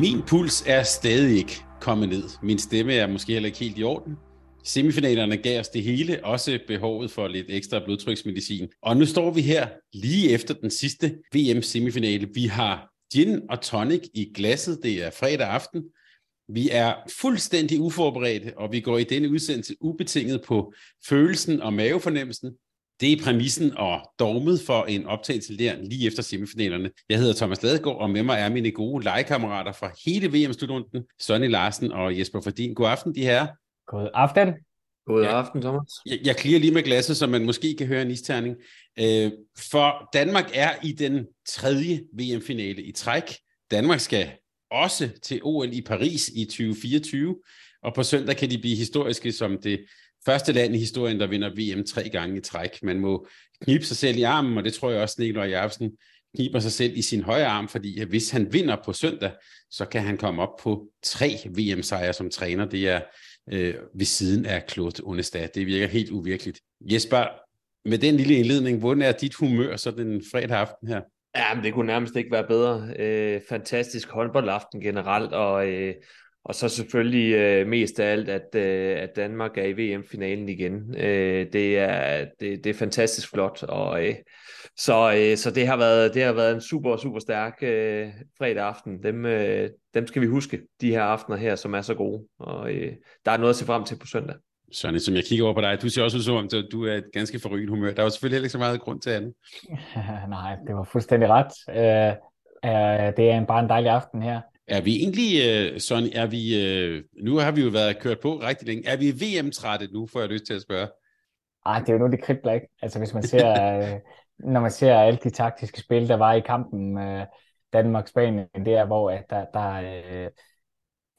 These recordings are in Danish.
Min puls er stadig ikke kommet ned. Min stemme er måske heller ikke helt i orden. Semifinalerne gav os det hele, også behovet for lidt ekstra blodtryksmedicin. Og nu står vi her lige efter den sidste VM-semifinale. Vi har gin og tonic i glasset. Det er fredag aften. Vi er fuldstændig uforberedte, og vi går i denne udsendelse ubetinget på følelsen og mavefornemmelsen. Det er præmissen og dogmet for en optagelse der lige efter semifinalerne. Jeg hedder Thomas Ladegaard, og med mig er mine gode legekammerater fra hele VM-slutrunden, Sonny Larsen og Jesper Fordin. God aften, de her. God aften. God ja. aften, Thomas. Jeg, jeg klirer lige med glasset, så man måske kan høre en isterning. Øh, for Danmark er i den tredje VM-finale i træk. Danmark skal også til OL i Paris i 2024, og på søndag kan de blive historiske som det første land i historien, der vinder VM tre gange i træk. Man må knibe sig selv i armen, og det tror jeg også, Nikolaj Jacobsen kniber sig selv i sin højre arm, fordi hvis han vinder på søndag, så kan han komme op på tre VM-sejre som træner. Det er øh, ved siden af Claude Onestad. Det virker helt uvirkeligt. Jesper, med den lille indledning, hvordan er dit humør så den fredag aften her? Ja, men det kunne nærmest ikke være bedre. Øh, fantastisk håndboldaften generelt, og, øh, og så selvfølgelig øh, mest af alt, at, øh, at Danmark er i VM-finalen igen. Øh, det, er, det, det er fantastisk flot, og øh, så, øh, så det har været det har været en super super stærk øh, fredag aften. Dem øh, dem skal vi huske de her aftener her, som er så gode, og øh, der er noget at se frem til på søndag. Sådan, som jeg kigger over på dig, du ser også ud som om, du er et ganske forrygende humør. Der var selvfølgelig heller ikke så meget grund til andet. Nej, det var fuldstændig ret. Øh, øh, det er en, bare en dejlig aften her. Er vi egentlig, uh, er vi, øh, nu har vi jo været kørt på rigtig længe, er vi VM-trætte nu, får jeg lyst til at spørge? Ej, det er jo nu, det kribler ikke. Altså hvis man ser, øh, når man ser alle de taktiske spil, der var i kampen uh, Danmark-Spanien, der hvor at der, der,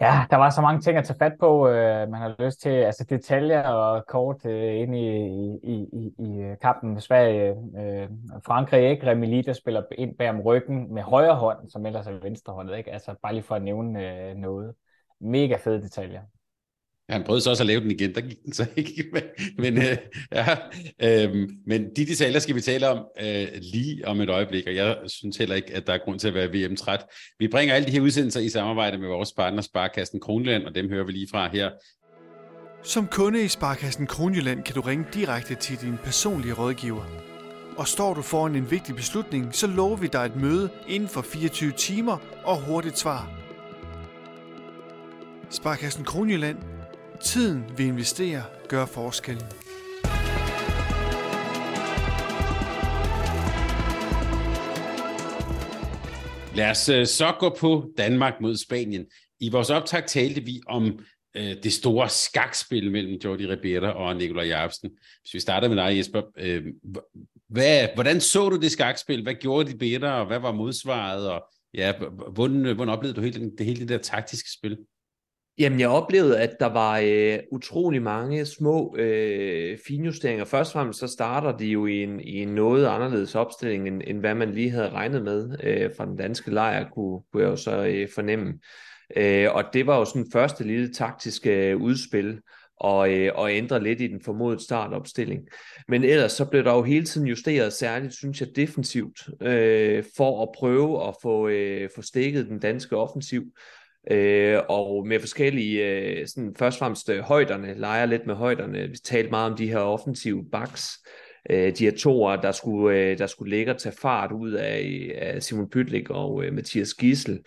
ja, der var så mange ting at tage fat på, øh, man har lyst til, altså detaljer og kort øh, ind i, i, i, i øh, kampen med Sverige. Øh, Frankrig, ikke? Remili, der spiller ind bag om ryggen med højre hånd, som ellers er venstre hånd, ikke? Altså bare lige for at nævne øh, noget. Mega fede detaljer. Han prøvede så også at lave den igen, der gik den så ikke. Men, men, øh, ja, øh, men de detaljer skal vi tale om øh, lige om et øjeblik, og jeg synes heller ikke, at der er grund til at være VM-træt. Vi bringer alle de her udsendelser i samarbejde med vores partner Sparkassen Kronjylland, og dem hører vi lige fra her. Som kunde i Sparkassen Kronjylland kan du ringe direkte til din personlige rådgiver. Og står du foran en vigtig beslutning, så lover vi dig et møde inden for 24 timer og hurtigt svar. Sparkassen Kronjylland Tiden vi investerer gør forskellen. Lad os øh, så gå på Danmark mod Spanien. I vores optag talte vi om øh, det store skakspil mellem Jordi Ribera og Nikolaj Jacobsen. Hvis vi starter med dig, Jesper. Øh, hvad, hvordan så du det skakspil? Hvad gjorde de bedre, og hvad var modsvaret? Og ja, hvordan, øh, hvordan oplevede du hele, det hele det der taktiske spil? Jamen, jeg oplevede, at der var øh, utrolig mange små øh, finjusteringer. Først og fremmest så starter de jo i en, i en noget anderledes opstilling, end, end hvad man lige havde regnet med øh, fra den danske lejr, kunne, kunne jeg jo så øh, fornemme. Øh, og det var jo sådan første lille taktiske øh, udspil, og, øh, og ændre lidt i den formodede startopstilling. Men ellers så blev der jo hele tiden justeret, særligt synes jeg defensivt, øh, for at prøve at få, øh, få stikket den danske offensiv. Øh, og med forskellige, øh, sådan først og fremmest øh, højderne, leger lidt med højderne. Vi talte meget om de her offensive backs, øh, de her toer, der skulle, øh, der skulle ligge og tage fart ud af, af Simon Pytlik og øh, Mathias Gissel.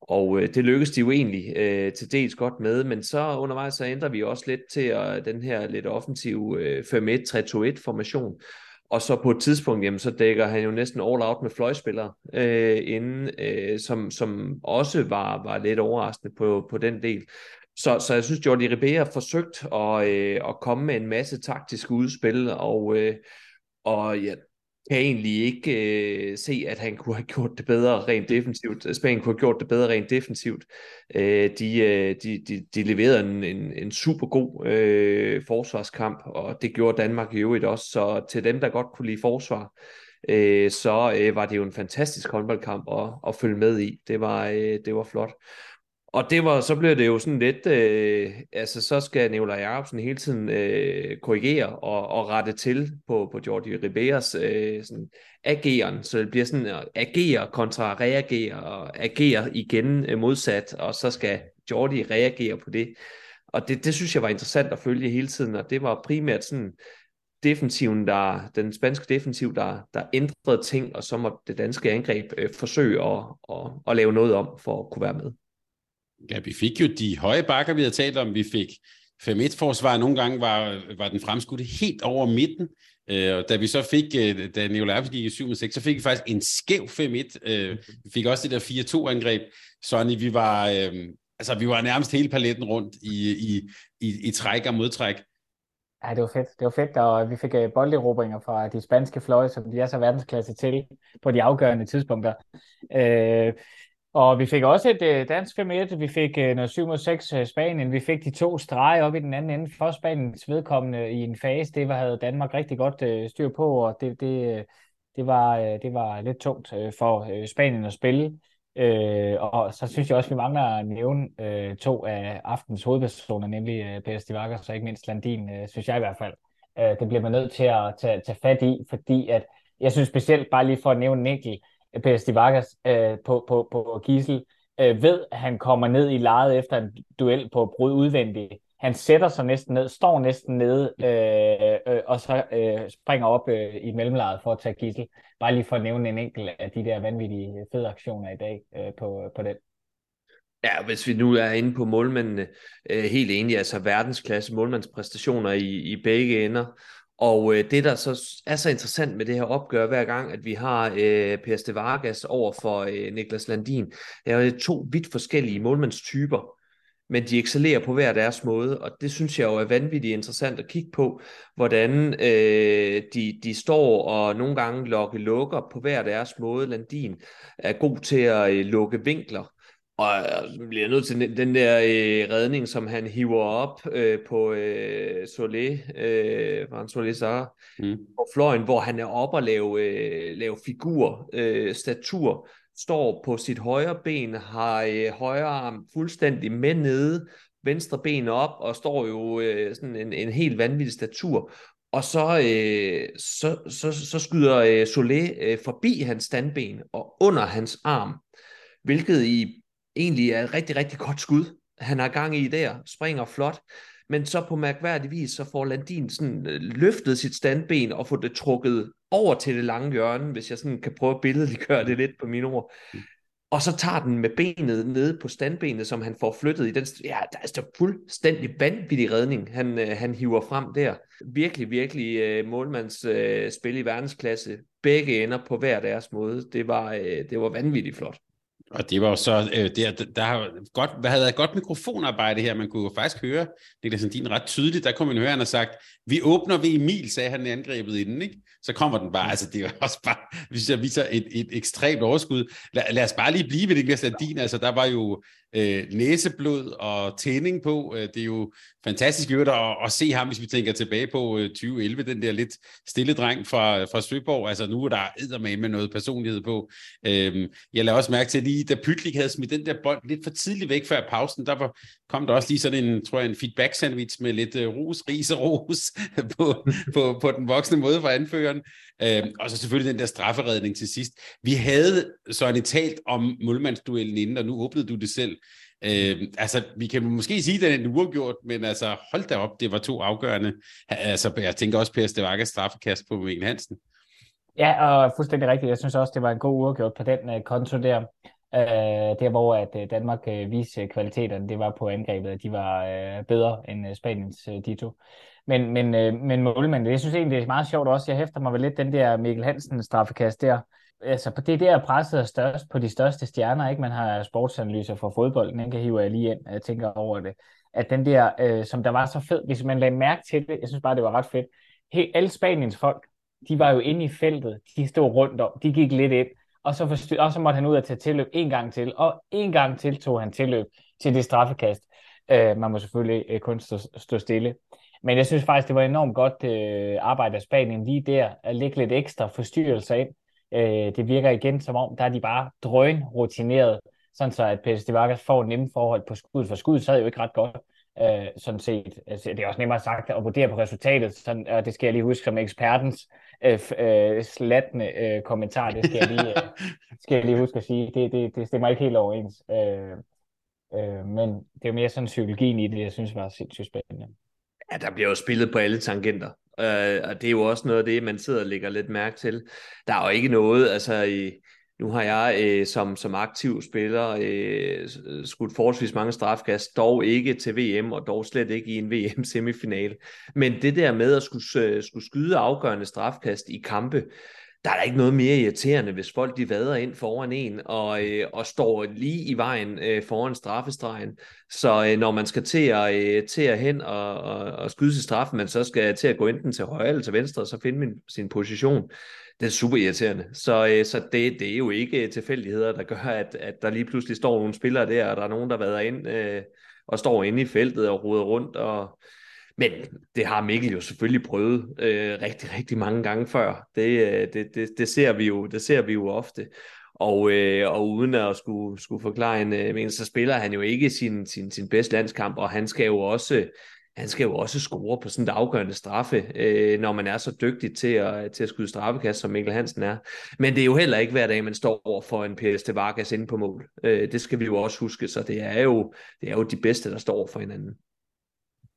Og øh, det lykkedes de jo egentlig øh, til dels godt med, men så undervejs så ændrer vi også lidt til øh, den her lidt offensive øh, 5-1-3-2-1 formation, og så på et tidspunkt, jamen, så dækker han jo næsten all out med fløjspillere øh, inden, øh, som, som også var, var lidt overraskende på, på den del. så, så jeg synes, Jordi Ribera har forsøgt at, øh, at komme med en masse taktiske udspil, og, øh, og jeg kan egentlig ikke øh, se, at han kunne have gjort det bedre rent defensivt. Spanien kunne have gjort det bedre rent defensivt. Øh, de, øh, de, de, de leverede en, en, en super god øh, forsvarskamp, og det gjorde Danmark i øvrigt også. Så til dem, der godt kunne lide forsvar, øh, så øh, var det jo en fantastisk håndboldkamp at, at følge med i. Det var, øh, det var flot. Og det var, så blev det jo sådan lidt, øh, altså så skal Nikolaj Jacobsen hele tiden øh, korrigere og, og rette til på, på Jordi Riberas øh, sådan ageren, så det bliver sådan at agere kontra reagere og agere igen øh, modsat, og så skal Jordi reagere på det. Og det, det synes jeg var interessant at følge hele tiden, og det var primært sådan defensiven, der, den spanske defensiv, der, der ændrede ting, og så måtte det danske angreb øh, forsøge at, at, at lave noget om for at kunne være med. Ja, vi fik jo de høje bakker, vi havde talt om. Vi fik 5-1-forsvar. Nogle gange var, var den fremskudte helt over midten. Øh, og da vi så fik, øh, da Nicolai gik i 7-6, så fik vi faktisk en skæv 5-1. Øh, vi fik også det der 4-2-angreb. Sonny, vi var, øh, altså, vi var nærmest hele paletten rundt i, i, i, i træk og modtræk. Ja, det var fedt. Det var fedt, og vi fik bolderobringer fra de spanske fløje, som de er så verdensklasse til på de afgørende tidspunkter. Øh, og vi fik også et øh, dansk 5-1, vi fik øh, noget 7 6 øh, Spanien, vi fik de to streger op i den anden ende for Spaniens vedkommende i en fase, det var, havde Danmark rigtig godt øh, styr på, og det, det, øh, det, var, øh, det var lidt tungt øh, for øh, Spanien at spille. Øh, og så synes jeg også, vi mangler at nævne øh, to af aftens hovedpersoner, nemlig øh, Per Stivagas og ikke mindst Landin, øh, synes jeg i hvert fald. Øh, det bliver man nødt til at tage, tage fat i, fordi at jeg synes specielt, bare lige for at nævne Nikkel, Per Stivagas øh, på, på, på Gisel, øh, ved, at han kommer ned i lejet efter en duel på brud udvendigt. Han sætter sig næsten ned, står næsten nede, øh, øh, og så øh, springer op øh, i mellemlejet for at tage Gisel. Bare lige for at nævne en enkelt af de der vanvittige fede aktioner i dag øh, på, på den. Ja, hvis vi nu er inde på målmændene, øh, helt enig, altså verdensklasse målmandspræstationer i, i begge ender, og øh, det, der så er så interessant med det her opgør hver gang, at vi har øh, Per Ste Vargas over for øh, Niklas Landin, det er jo to vidt forskellige målmandstyper, men de excellerer på hver deres måde, og det synes jeg jo er vanvittigt interessant at kigge på, hvordan øh, de, de står og nogle gange lokke lukker på hver deres måde. Landin er god til at øh, lukke vinkler, og så bliver nødt til den der øh, redning, som han hiver op øh, på øh, Solé, øh, var han Solé så, mm. på fløjen, hvor han er op og lave, øh, lave figur, øh, statur, står på sit højre ben, har øh, højre arm fuldstændig med nede, venstre ben op, og står jo øh, sådan en, en helt vanvittig statur. Og så, øh, så, så, så skyder øh, Solé øh, forbi hans standben og under hans arm, hvilket i egentlig er et rigtig, rigtig godt skud, han har gang i der, springer flot, men så på mærkværdig vis, så får Landin sådan øh, løftet sit standben og få det trukket over til det lange hjørne, hvis jeg sådan kan prøve at billedliggøre det lidt på mine ord. Og så tager den med benet nede på standbenet, som han får flyttet i den... Ja, der er altså fuldstændig vanvittig redning, han, øh, han hiver frem der. Virkelig, virkelig målmands øh, spil i verdensklasse. Begge ender på hver deres måde. Det var, øh, det var vanvittigt flot. Og det var jo så, øh, der, der har godt, hvad havde været godt mikrofonarbejde her, man kunne jo faktisk høre, det Sandin sådan din ret tydeligt, der kunne man høre, han har sagt, vi åbner ved Emil, sagde han i angrebet inden, ikke? Så kommer den bare, altså det er også bare, hvis jeg viser et, et ekstremt overskud. Lad, lad os bare lige blive ved Niklas Sandin, altså der var jo øh, næseblod og tænding på. Øh, det er jo fantastisk at, at, at se ham, hvis vi tænker tilbage på øh, 2011, den der lidt stille dreng fra, fra Søborg. Altså nu er der med med noget personlighed på. Øh, jeg lader også mærke til lige, da Pytlik havde smidt den der bold lidt for tidligt væk før pausen, der var, kom der også lige sådan en, tror jeg, en feedback sandwich med lidt øh, ros, ris og ros på, på, på den voksne måde fra anføreren. Øh, og så selvfølgelig den der strafferedning til sidst. Vi havde så talt om målmandsduellen inden, og nu åbnede du det selv. Øh, altså, vi kan måske sige, at den er uafgjort, men altså, hold da op, det var to afgørende. Altså, jeg tænker også, Per Stevakkes straffekast på Mikkel Hansen. Ja, og fuldstændig rigtigt. Jeg synes også, det var en god uafgjort på den uh, konto der. Uh, der hvor at uh, Danmark uh, viste kvaliteterne, det var på angrebet, at de var uh, bedre end uh, Spaniens uh, de to. Men, men, øh, men målmanden, jeg synes egentlig, det er meget sjovt også. Jeg hæfter mig vel lidt den der Mikkel Hansen straffekast der altså, på det der presset er størst på de største stjerner, ikke? Man har sportsanalyser for fodbolden, den kan hiver jeg lige ind, jeg tænker over det. at den der, øh, som der var så fed, hvis man lagde mærke til det, jeg synes bare, det var ret fedt, Helt, alle Spaniens folk, de var jo inde i feltet, de stod rundt om, de gik lidt ind, og så, forstyr, og så måtte han ud og tage tilløb en gang til, og en gang til tog han tilløb til det straffekast. Øh, man må selvfølgelig øh, kun stå, stå stille. Men jeg synes faktisk, det var enormt godt øh, arbejde af Spanien lige der, at lægge lidt ekstra forstyrrelser ind. Øh, det virker igen som om, der er de bare drøn rutineret, sådan så at Pérez de Vargas får nemme forhold på skud, for skud sad jo ikke ret godt øh, sådan set. Altså, det er også nemmere sagt at vurdere på resultatet, sådan, og det skal jeg lige huske som ekspertens øh, øh, slatne øh, kommentar, det skal jeg lige, øh, skal jeg lige huske at sige. Det, det, det stemmer ikke helt overens. Øh, øh, men det er jo mere sådan psykologien i det, jeg synes var sindssygt spændende. Ja, der bliver jo spillet på alle tangenter. Øh, og det er jo også noget af det, man sidder og lægger lidt mærke til. Der er jo ikke noget, altså i, nu har jeg øh, som, som aktiv spiller øh, skudt forholdsvis mange strafkast, dog ikke til VM, og dog slet ikke i en VM-semifinale. Men det der med at skulle, øh, skulle skyde afgørende strafkast i kampe, der er da ikke noget mere irriterende, hvis folk de vader ind foran en og, øh, og står lige i vejen øh, foran straffestregen. Så øh, når man skal til at, øh, til at hen og, og, og skyde til straffen, man så skal til at gå enten til højre eller til venstre, og så finde min, sin position, det er super irriterende. Så, øh, så det, det er jo ikke øh, tilfældigheder, der gør, at, at der lige pludselig står nogle spillere der, og der er nogen, der vader ind øh, og står inde i feltet og roder rundt. Og... Men det har Mikkel jo selvfølgelig prøvet øh, rigtig, rigtig mange gange før. Det, øh, det, det, det, ser, vi jo, det ser vi jo ofte. Og, øh, og uden at skulle, skulle forklare en, øh, men så spiller han jo ikke sin, sin, sin bedste landskamp, og han skal jo også han skal jo også score på sådan et afgørende straffe, øh, når man er så dygtig til at, til at skyde straffekast, som Mikkel Hansen er. Men det er jo heller ikke hver dag, man står over for en PS de Vargas inde på mål. Øh, det skal vi jo også huske, så det er jo, det er jo de bedste, der står over for hinanden.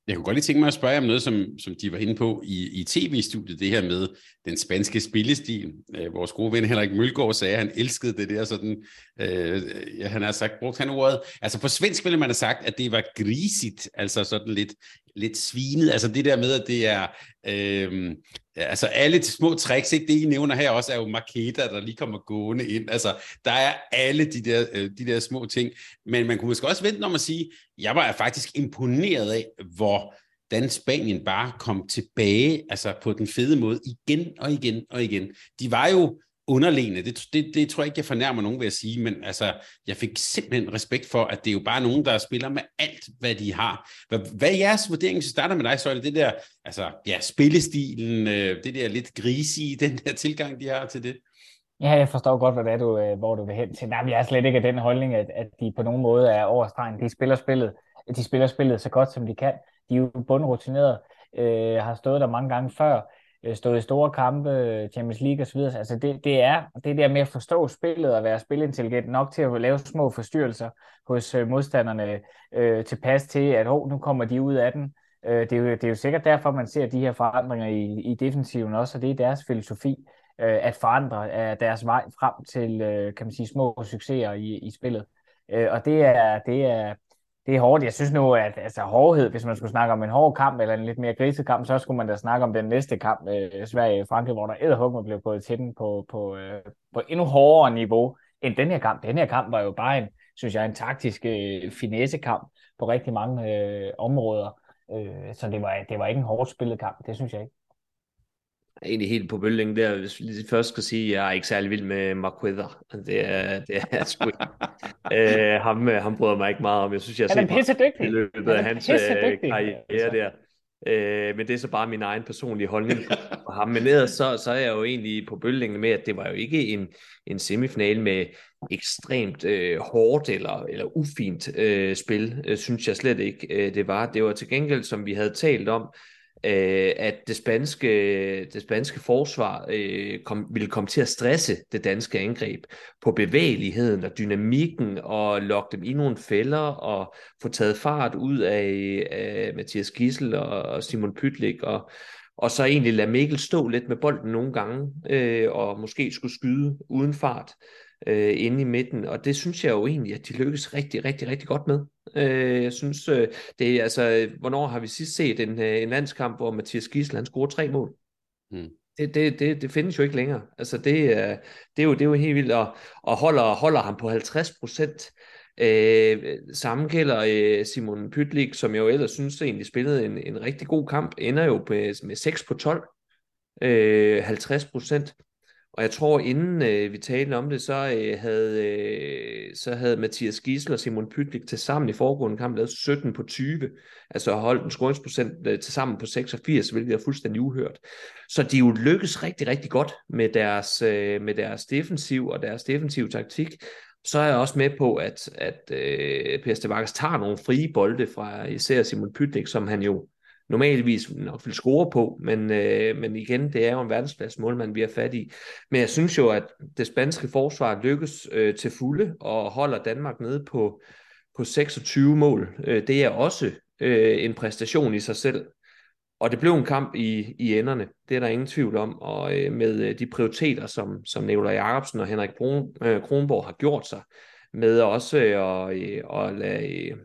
Jeg kunne godt lige tænke mig at spørge jer om noget, som, som de var inde på i, i tv-studiet, det her med den spanske spillestil. Øh, vores gode ven Henrik Mølgaard sagde, at han elskede det der sådan, øh, ja, han har sagt, brugt han ordet, altså på svensk ville man have sagt, at det var grisigt, altså sådan lidt, lidt svinet, altså det der med, at det er, øh, altså alle de små tricks, ikke? det I nævner her også, er jo Makeda, der lige kommer gående ind, altså der er alle de der, øh, de der små ting, men man kunne måske også vente om at sige, jeg var faktisk imponeret af, hvor hvordan Spanien bare kom tilbage, altså på den fede måde, igen og igen og igen. De var jo underlegne. Det, det, det tror jeg ikke, jeg fornærmer nogen ved at sige, men altså, jeg fik simpelthen respekt for, at det er jo bare nogen, der spiller med alt, hvad de har. Hvad, hvad er jeres vurdering, så starter med dig, så det der, altså, ja, spillestilen, øh, det der lidt grisige, den der tilgang, de har til det? Ja, jeg forstår godt, hvad det er, du, øh, hvor du vil hen til. Nej, jeg er slet ikke af den holdning, at, at de på nogen måde er overstregen. De spiller spillet, de spiller spillet så godt, som de kan. De er jo bundrutineret, øh, har stået der mange gange før Øh, stået i store kampe, Champions League osv. Altså det, det er det der med at forstå spillet og være spilintelligent nok til at lave små forstyrrelser hos øh, modstanderne øh, tilpas til, at oh, nu kommer de ud af den. Øh, det, er jo, det er jo sikkert derfor, man ser de her forandringer i, i defensiven også, og det er deres filosofi øh, at forandre øh, deres vej frem til øh, kan man sige, små succeser i, i spillet. Øh, og det er, det er det er hårdt. Jeg synes nu, at altså, hårdhed, hvis man skulle snakke om en hård kamp eller en lidt mere grisekamp, så skulle man da snakke om den næste kamp, øh, Sverige-Frankrig, hvor der æderhugmer blev gået til den på, på, øh, på endnu hårdere niveau end den her kamp. Den her kamp var jo bare en, synes jeg, en taktisk øh, finessekamp på rigtig mange øh, områder. Øh, så det var, det var ikke en hårdt spillet kamp, det synes jeg ikke egentlig helt på bølgen der, hvis vi først skal sige, at jeg er ikke særlig vild med Marquether. Det er, det er sgu ikke. øh, ham, øh, ham bryder mig ikke meget om. Jeg synes, jeg har set dygtig. i løbet af hans øh, karriere altså. der. Øh, men det er så bare min egen personlige holdning på ham. Men ellers så, så er jeg jo egentlig på bølgen med, at det var jo ikke en, en semifinal med ekstremt øh, hårdt eller, eller ufint øh, spil, øh, synes jeg slet ikke, øh, det var. Det var til gengæld, som vi havde talt om, øh, at det spanske, det spanske forsvar øh, kom, ville komme til at stresse det danske angreb på bevægeligheden og dynamikken og lokke dem i nogle fælder og få taget fart ud af, af Mathias Gissel og Simon Pytlik og, og så egentlig lade Mikkel stå lidt med bolden nogle gange øh, og måske skulle skyde uden fart øh, inde i midten, og det synes jeg jo egentlig, at de lykkes rigtig, rigtig, rigtig godt med. Øh, jeg synes, øh, det er altså, hvornår har vi sidst set en, øh, en landskamp, hvor Mathias Gissel, han scorer tre mål? Hmm. Det, det, det, det findes jo ikke længere. Altså det, er, det, er, jo, det er jo helt vildt, og, og holder, holder ham på 50 procent Øh, samme gælder øh, Simon Pytlik, som jeg jo ellers synes egentlig spillede en, en rigtig god kamp, ender jo med, med 6 på 12, øh, 50 procent. Og jeg tror, inden øh, vi talte om det, så, øh, havde, øh, så havde Mathias Gissel og Simon Pytlik til sammen i foregående kamp lavet 17 på 20. Altså holdt en scoringsprocent øh, til sammen på 86, hvilket er fuldstændig uhørt. Så de jo lykkes rigtig, rigtig godt med deres, øh, med deres defensiv og deres defensiv taktik. Så er jeg også med på, at, at øh, Per Stevakkes tager nogle frie bolde fra især Simon Pytlik, som han jo normalvis nok vil score på, men, øh, men igen, det er jo en verdensplads målmand, vi har fat i. Men jeg synes jo, at det spanske forsvar lykkes øh, til fulde og holder Danmark nede på, på 26 mål. Øh, det er også øh, en præstation i sig selv. Og det blev en kamp i, i enderne, det er der ingen tvivl om, og øh, med øh, de prioriteter, som, som Nikolaj Jacobsen og Henrik Brun, øh, Kronborg har gjort sig, med også øh, at, øh, at lade øh,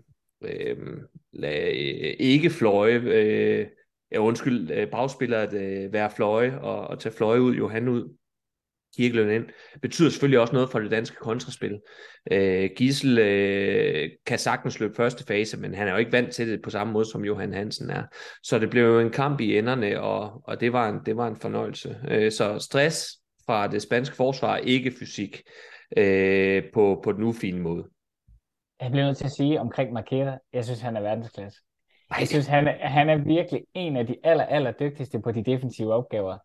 øh, lade øh, ikke fløje, øh, ja, undskyld, øh, bagspilleret øh, være fløje og, og tage fløje ud, Johan ud, Kirkeløn ind, betyder selvfølgelig også noget for det danske kontraspil. Øh, Gissel øh, kan sagtens løbe første fase, men han er jo ikke vant til det på samme måde, som Johan Hansen er. Så det blev jo en kamp i enderne, og, og det, var en, det var en fornøjelse. Øh, så stress fra det spanske forsvar, ikke fysik, øh, på, på den ufine måde jeg bliver nødt til at sige omkring Marketa, jeg synes, han er verdensklasse. Jeg synes, han er, han er virkelig en af de aller, aller dygtigste på de defensive opgaver.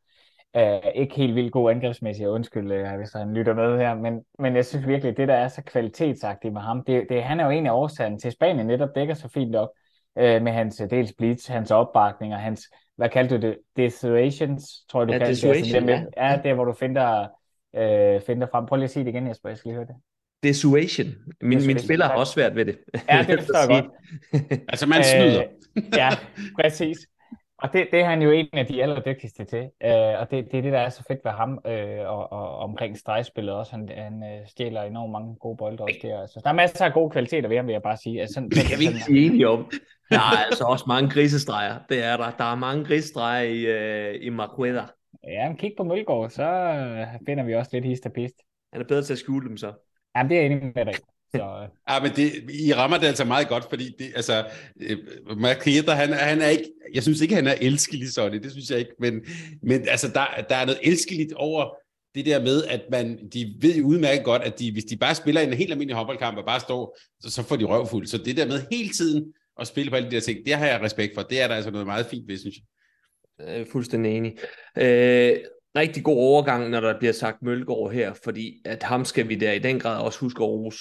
Uh, ikke helt vildt god angrebsmæssigt, undskyld, uh, hvis han lytter med her, men, men jeg synes virkelig, det, der er så kvalitetsagtigt med ham, det, det, han er jo en af årsagerne til, Spanien netop dækker så fint op uh, med hans dels blitz, hans opbakning og hans, hvad kaldte du det, dissuasions, tror jeg, du ja, kaldte det. Altså, ja. ja, det er, hvor du finder, uh, finder frem. Prøv lige at sige det igen, Jesper, jeg skal lige høre det. Desuation. Min, min spiller har også svært ved det. Ja, det forstår jeg godt. altså, man snyder. Øh, ja, præcis. Og det, det er han jo en af de allerdygtigste til. Øh, og det, det er det, der er så fedt ved ham, øh, og, og omkring stregspillet også. Han, han øh, stjæler enormt mange gode bolde også der. Så der er masser af gode kvaliteter ved ham, vil jeg bare sige. Altså, sådan, det kan vi ikke blive enige om. Der er altså også mange grisestreger. Det er der. Der er mange grisestreger i, øh, i Marqueda. Ja, men kig på Mølgaard, så øh, finder vi også lidt hist og pist. Han er bedre til at skjule dem så. Jamen, det er jeg enig med dig. Så... ja, men det, I rammer det altså meget godt, fordi det, altså, øh, Marketa, han, han er ikke, jeg synes ikke, han er elskelig sådan, det synes jeg ikke, men, men altså, der, der er noget elskeligt over det der med, at man, de ved jo udmærket godt, at de, hvis de bare spiller en helt almindelig håndboldkamp og bare står, så, så får de røvfuld. Så det der med hele tiden at spille på alle de der ting, det har jeg respekt for. Det er der altså noget meget fint ved, synes jeg. Jeg er fuldstændig enig. Øh, rigtig god overgang, når der bliver sagt Mølgaard her, fordi at ham skal vi der i den grad også huske at rose,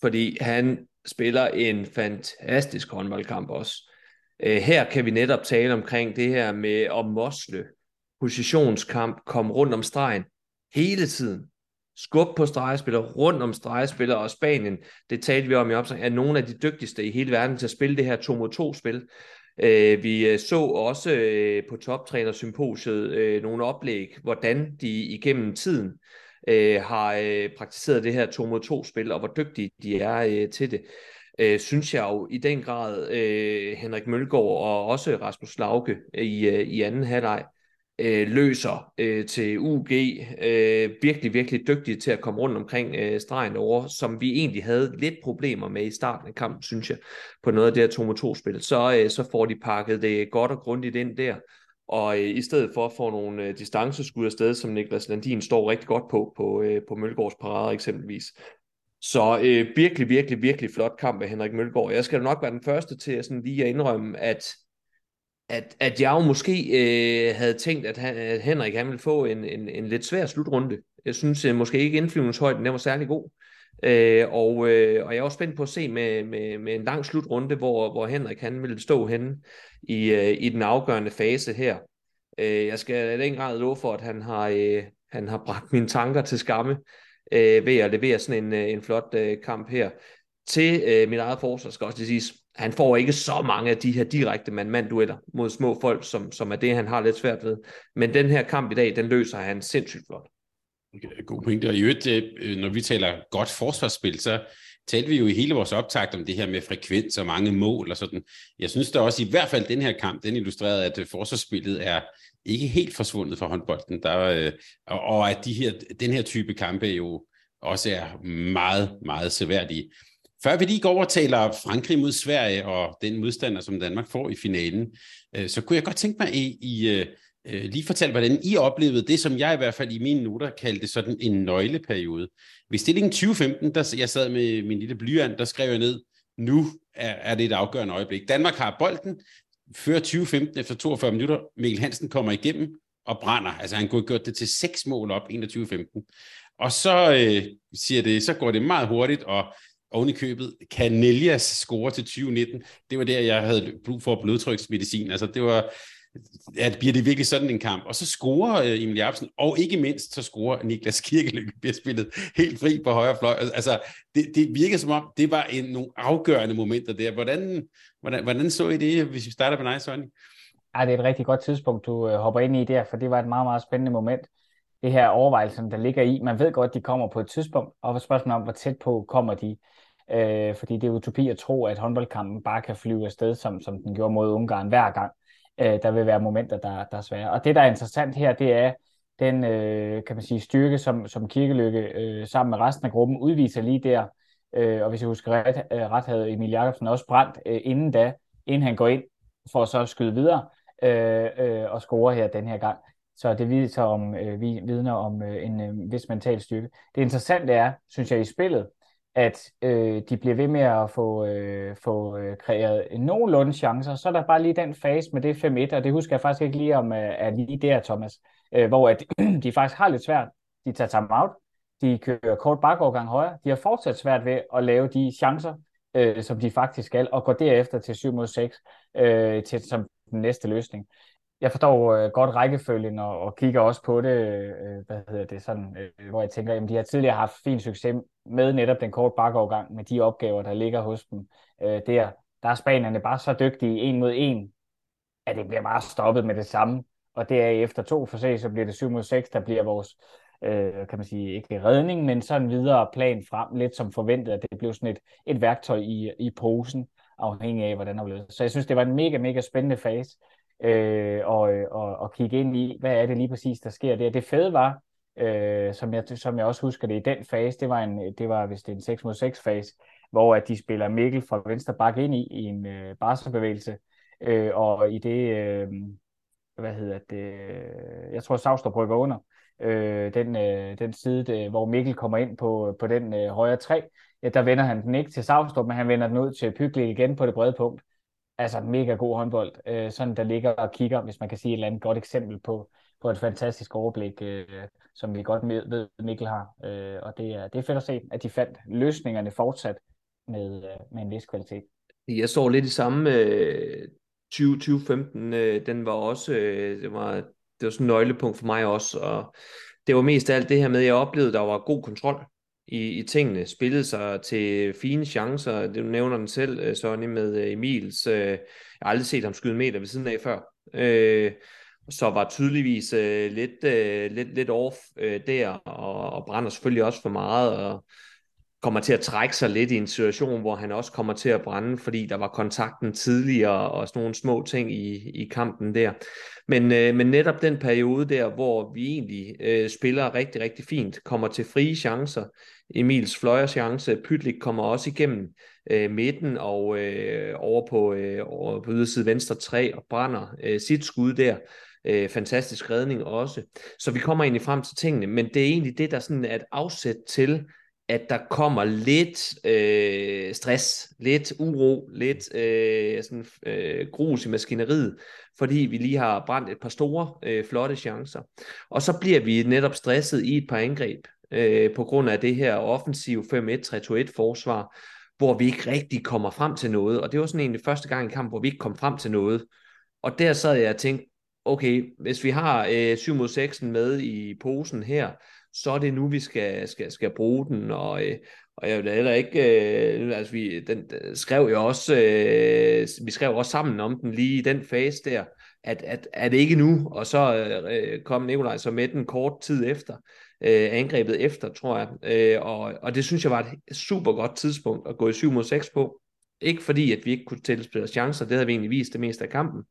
fordi han spiller en fantastisk håndboldkamp også. Øh, her kan vi netop tale omkring det her med at mosle, positionskamp, komme rundt om stregen hele tiden. Skub på stregespillere, rundt om stregespillere og Spanien, det talte vi om i opsang, er nogle af de dygtigste i hele verden til at spille det her 2 mod 2 spil. Øh, vi øh, så også øh, på toptrænersymposiet øh, nogle oplæg, hvordan de igennem tiden øh, har øh, praktiseret det her 2 mod 2 spil, og hvor dygtige de er øh, til det. Øh, synes jeg jo i den grad øh, Henrik Mølgaard og også Rasmus Lauke i, øh, i anden halvleg øh, løser øh, til UG. Øh, virkelig, virkelig dygtige til at komme rundt omkring øh, stregen over, som vi egentlig havde lidt problemer med i starten af kampen, synes jeg, på noget af det her 2-2-spil. Så, øh, så får de pakket det godt og grundigt ind der. Og øh, i stedet for at få nogle øh, distanceskud afsted, som Niklas Landin står rigtig godt på, på, øh, på Mølgaards parade eksempelvis. Så øh, virkelig, virkelig, virkelig flot kamp af Henrik Mølgaard. Jeg skal nok være den første til at sådan lige at indrømme, at at, at jeg jo måske øh, havde tænkt, at, han, at Henrik han ville få en, en, en lidt svær slutrunde. Jeg synes øh, måske ikke indflyvningshøjden den var særlig god. Øh, og, øh, og jeg er også spændt på at se med, med, med en lang slutrunde, hvor, hvor Henrik han ville stå henne i, øh, i den afgørende fase her. Øh, jeg skal i den grad love for, at han har, øh, han har bragt mine tanker til skamme øh, ved at levere sådan en, øh, en flot øh, kamp her. Til øh, mit eget forsvar skal også lige siges, han får ikke så mange af de her direkte mand-mand-dueller mod små folk, som, som er det, han har lidt svært ved. Men den her kamp i dag, den løser han sindssygt flot. God pointe. Og i øvrigt, øh, øh, når vi taler godt forsvarsspil, så talte vi jo i hele vores optakt om det her med frekvens og mange mål og sådan. Jeg synes da også i hvert fald den her kamp, den illustrerede, at øh, forsvarsspillet er ikke helt forsvundet fra håndbolden. Der, og at de her, den her type kampe jo også er meget, meget seværdige. Før vi lige går over og taler Frankrig mod Sverige og den modstander, som Danmark får i finalen, øh, så kunne jeg godt tænke mig, at I øh, lige fortælle, hvordan I oplevede det, som jeg i hvert fald i mine noter kaldte sådan en nøgleperiode. Ved stillingen 2015, der jeg sad med min lille blyant, der skrev jeg ned, nu er, er det et afgørende øjeblik. Danmark har bolden, før 2015 efter 42 minutter. Mikkel Hansen kommer igennem og brænder. Altså han kunne gjort det til seks mål op 21-15. Og så øh, siger det, så går det meget hurtigt, og oven i købet, Canellias score til 2019, det var der, jeg havde brug for blodtryksmedicin. Altså det var, at bliver det virkelig sådan en kamp. Og så scorer øh, Emil Jacobsen, og ikke mindst så scorer Niklas Kirkeløkke, bliver spillet helt fri på højre fløj. Altså, det, det virker som om, det var en, nogle afgørende momenter der. Hvordan, hvordan, hvordan så I det, hvis vi starter med dig, Sonny? Ja, det er et rigtig godt tidspunkt, du øh, hopper ind i der, for det var et meget, meget spændende moment. Det her overvejelsen, der ligger i, man ved godt, de kommer på et tidspunkt, og spørgsmålet om, hvor tæt på kommer de. Øh, fordi det er utopi at tro, at håndboldkampen bare kan flyve afsted, som, som den gjorde mod Ungarn hver gang øh, der vil være momenter, der, der er svære. Og det, der er interessant her, det er den, øh, kan man sige, styrke, som, som Kirkelykke øh, sammen med resten af gruppen udviser lige der. Øh, og hvis jeg husker ret, øh, ret havde Emil Jacobsen også brændt øh, inden da, inden han går ind for at så skyde videre øh, øh, og score her den her gang. Så det viser om, øh, vi vidner om øh, en øh, vis mental styrke. Det interessante er, synes jeg, i spillet, at øh, de bliver ved med at få, øh, få øh, kreeret nogenlunde chancer. Så er der bare lige den fase med det 5-1, og det husker jeg faktisk ikke lige om, øh, er lige der, Thomas, øh, hvor at, de faktisk har lidt svært. De tager time out, de kører kort bakovergang højre, de har fortsat svært ved at lave de chancer, øh, som de faktisk skal, og går derefter til 7 mod 6 øh, til, som den næste løsning jeg forstår øh, godt rækkefølgen og, og kigger også på det, øh, hvad hedder det, sådan, øh, hvor jeg tænker, at de har tidligere haft fin succes med netop den korte bakovergang med de opgaver, der ligger hos dem øh, der. Der er spanierne bare så dygtige en mod en, at det bliver bare stoppet med det samme. Og det er efter to forsøg, så bliver det 7 mod 6, der bliver vores, øh, kan man sige, ikke redning, men sådan videre plan frem, lidt som forventet, at det blev sådan et, et værktøj i, i posen, afhængig af, hvordan det blev. Så jeg synes, det var en mega, mega spændende fase øh, og, og, og kigge ind i, hvad er det lige præcis, der sker der. Det fede var, øh, som, jeg, som jeg også husker det i den fase, det var, en, det var hvis det er en 6 mod 6 fase, hvor at de spiller Mikkel fra venstre bak ind i, i en øh, barsbevægelse, øh, og i det, øh, hvad hedder det, øh, jeg tror Savstrup rykker under, øh, den, øh, den side, øh, hvor Mikkel kommer ind på, på den øh, højre træ, ja, der vender han den ikke til Savstrup, men han vender den ud til Pygli igen på det brede punkt altså mega god håndbold, øh, sådan der ligger og kigger, hvis man kan sige et eller andet godt eksempel på, på et fantastisk overblik, øh, som vi godt ved, Mikkel har. Øh, og det er, det er fedt at se, at de fandt løsningerne fortsat med, øh, med en vis kvalitet. Jeg så lidt i samme øh, 2015, øh, den var også, øh, det var, det var sådan et nøglepunkt for mig også, og det var mest af alt det her med, at jeg oplevede, at der var god kontrol i, i tingene, spillede sig til fine chancer. Du nævner den selv, øh, Sonny, med øh, Emils. Øh, jeg har aldrig set ham skyde meter ved siden af før. Øh, så var tydeligvis lidt, lidt, lidt off der, og, og brænder selvfølgelig også for meget, og kommer til at trække sig lidt i en situation, hvor han også kommer til at brænde, fordi der var kontakten tidligere og sådan nogle små ting i, i kampen der. Men, øh, men netop den periode der, hvor vi egentlig øh, spiller rigtig, rigtig fint, kommer til frie chancer, Emils fløjer chance, Pytlik kommer også igennem øh, midten og øh, over på, øh, over på yderside venstre 3 og brænder øh, sit skud der. Øh, fantastisk redning også. Så vi kommer egentlig frem til tingene, men det er egentlig det, der sådan er et afsæt til, at der kommer lidt øh, stress, lidt uro, lidt øh, sådan, øh, grus i maskineriet, fordi vi lige har brændt et par store, øh, flotte chancer. Og så bliver vi netop stresset i et par angreb, øh, på grund af det her offensiv 5-1-3-2-1 forsvar, hvor vi ikke rigtig kommer frem til noget. Og det var sådan egentlig første gang i kamp, hvor vi ikke kom frem til noget. Og der sad jeg og tænkte, okay, hvis vi har øh, 7 mod 6 med i posen her, så er det nu, vi skal, skal, skal bruge den, og, øh, og jeg vil heller ikke, øh, altså vi, den, skrev jo også, øh, vi skrev også sammen om den lige i den fase der, at, at, at det ikke nu, og så øh, øh, kom Nikolaj så med den kort tid efter, øh, angrebet efter, tror jeg, øh, og, og det synes jeg var et super godt tidspunkt at gå i 7 mod 6 på, ikke fordi, at vi ikke kunne tilspille chancer, det havde vi egentlig vist det meste af kampen,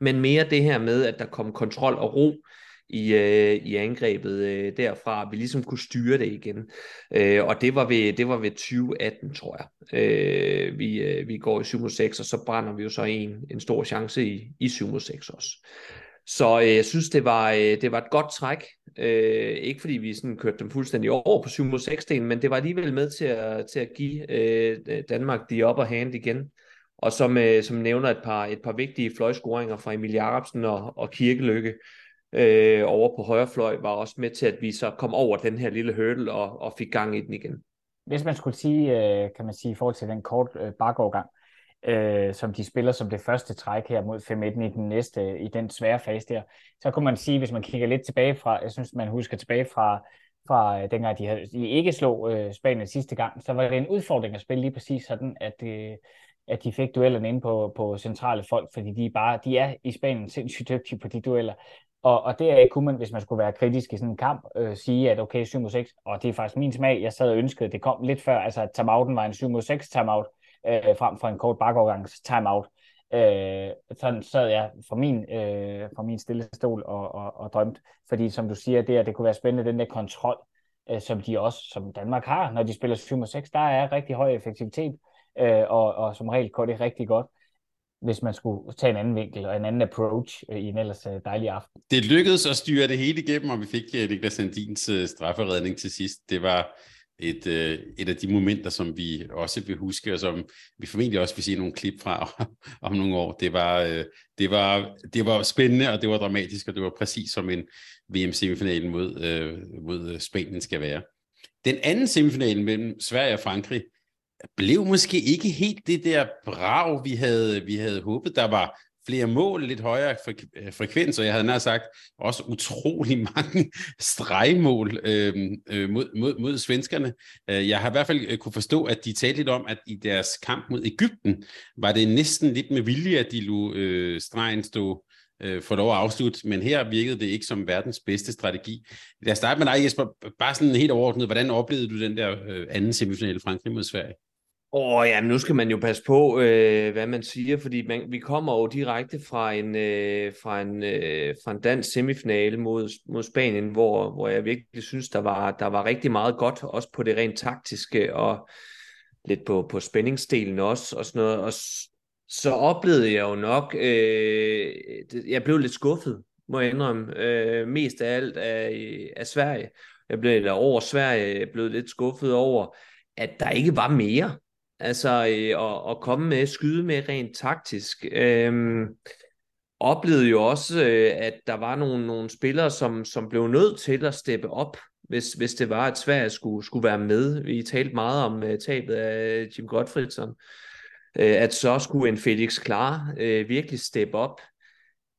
men mere det her med, at der kom kontrol og ro i, øh, i angrebet øh, derfra, vi ligesom kunne styre det igen. Øh, og det var, ved, det var ved 2018, tror jeg. Øh, vi, øh, vi går i 7 6, og så brænder vi jo så en, en stor chance i, i 7 6 også. Så øh, jeg synes, det var, øh, det var et godt træk. Øh, ikke fordi vi sådan kørte dem fuldstændig over på 7 mod 6 delen, men det var alligevel med til at, til at give øh, Danmark de upper hand igen. Og som, øh, som nævner et par, et par vigtige fløjscoringer fra Emil Jacobsen og, og Kirkelykke øh, over på højre fløj, var også med til, at vi så kom over den her lille hurdle og, og fik gang i den igen. Hvis man skulle sige, øh, kan man sige, i forhold til den kort øh, bakovergang, øh, som de spiller som det første træk her mod 5-1 i den næste, i den svære fase der, så kunne man sige, hvis man kigger lidt tilbage fra, jeg synes, man husker tilbage fra, fra øh, dengang de, havde, de ikke slog øh, Spanien sidste gang, så var det en udfordring at spille lige præcis sådan, at, øh, at de fik duellerne inde på, på centrale folk, fordi de, bare, de er i Spanien sindssygt dygtige på de dueller. Og, og det kunne man, hvis man skulle være kritisk i sådan en kamp, øh, sige, at okay, 7 mod 6, og det er faktisk min smag, jeg sad og ønskede, det kom lidt før, altså at timeouten var en 7 6 timeout, øh, frem for en kort bakovergangs timeout. Øh, sådan sad jeg fra min, øh, fra min stille stol og, og, og drømte, fordi som du siger, det, at det kunne være spændende, den der kontrol, øh, som de også, som Danmark har, når de spiller 7 mod 6, der er rigtig høj effektivitet, øh, og, og som regel går det rigtig godt hvis man skulle tage en anden vinkel og en anden approach øh, i en ellers øh, dejlig aften. Det lykkedes at styre det hele igennem, og vi fik øh, Niklas Sandins øh, strafferedning til sidst. Det var et, øh, et af de momenter, som vi også vil huske, og som vi formentlig også vil se nogle klip fra om nogle år. Det var, øh, det, var, det var spændende, og det var dramatisk, og det var præcis som en VM-semifinalen mod, øh, mod Spanien skal være. Den anden semifinal mellem Sverige og Frankrig blev måske ikke helt det der brag, vi havde, vi havde håbet. Der var flere mål, lidt højere fre- øh, frekvens, og jeg havde nær sagt også utrolig mange stregmål øhm, øh, mod, mod, mod svenskerne. Øh, jeg har i hvert fald øh, kunne forstå, at de talte lidt om, at i deres kamp mod Ægypten, var det næsten lidt med vilje, at de lå øh, stregen stå øh, for lov at afslutte, men her virkede det ikke som verdens bedste strategi. Lad os starte med dig, Jesper. Bare sådan helt overordnet, hvordan oplevede du den der øh, anden semifinale Frankrig mod Sverige? Åh, oh, ja, nu skal man jo passe på, øh, hvad man siger, fordi man, vi kommer jo direkte fra en, øh, fra en, øh, fra en dansk semifinale mod, mod Spanien, hvor, hvor jeg virkelig synes, der var, der var rigtig meget godt, også på det rent taktiske, og lidt på, på spændingsdelen også, og sådan noget. Og så oplevede jeg jo nok, øh, jeg blev lidt skuffet, må jeg indrømme, øh, mest af alt af, af Sverige. Jeg blev eller over Sverige, jeg blev lidt skuffet over, at der ikke var mere. Altså øh, at, at komme med, skyde med rent taktisk. Øhm, oplevede jo også, øh, at der var nogle, nogle spillere, som, som blev nødt til at steppe op, hvis, hvis det var, at Sverige skulle, skulle være med. Vi talte meget om øh, tabet af Jim Gottfriedson. øh, at så skulle en Felix Klar øh, virkelig steppe op.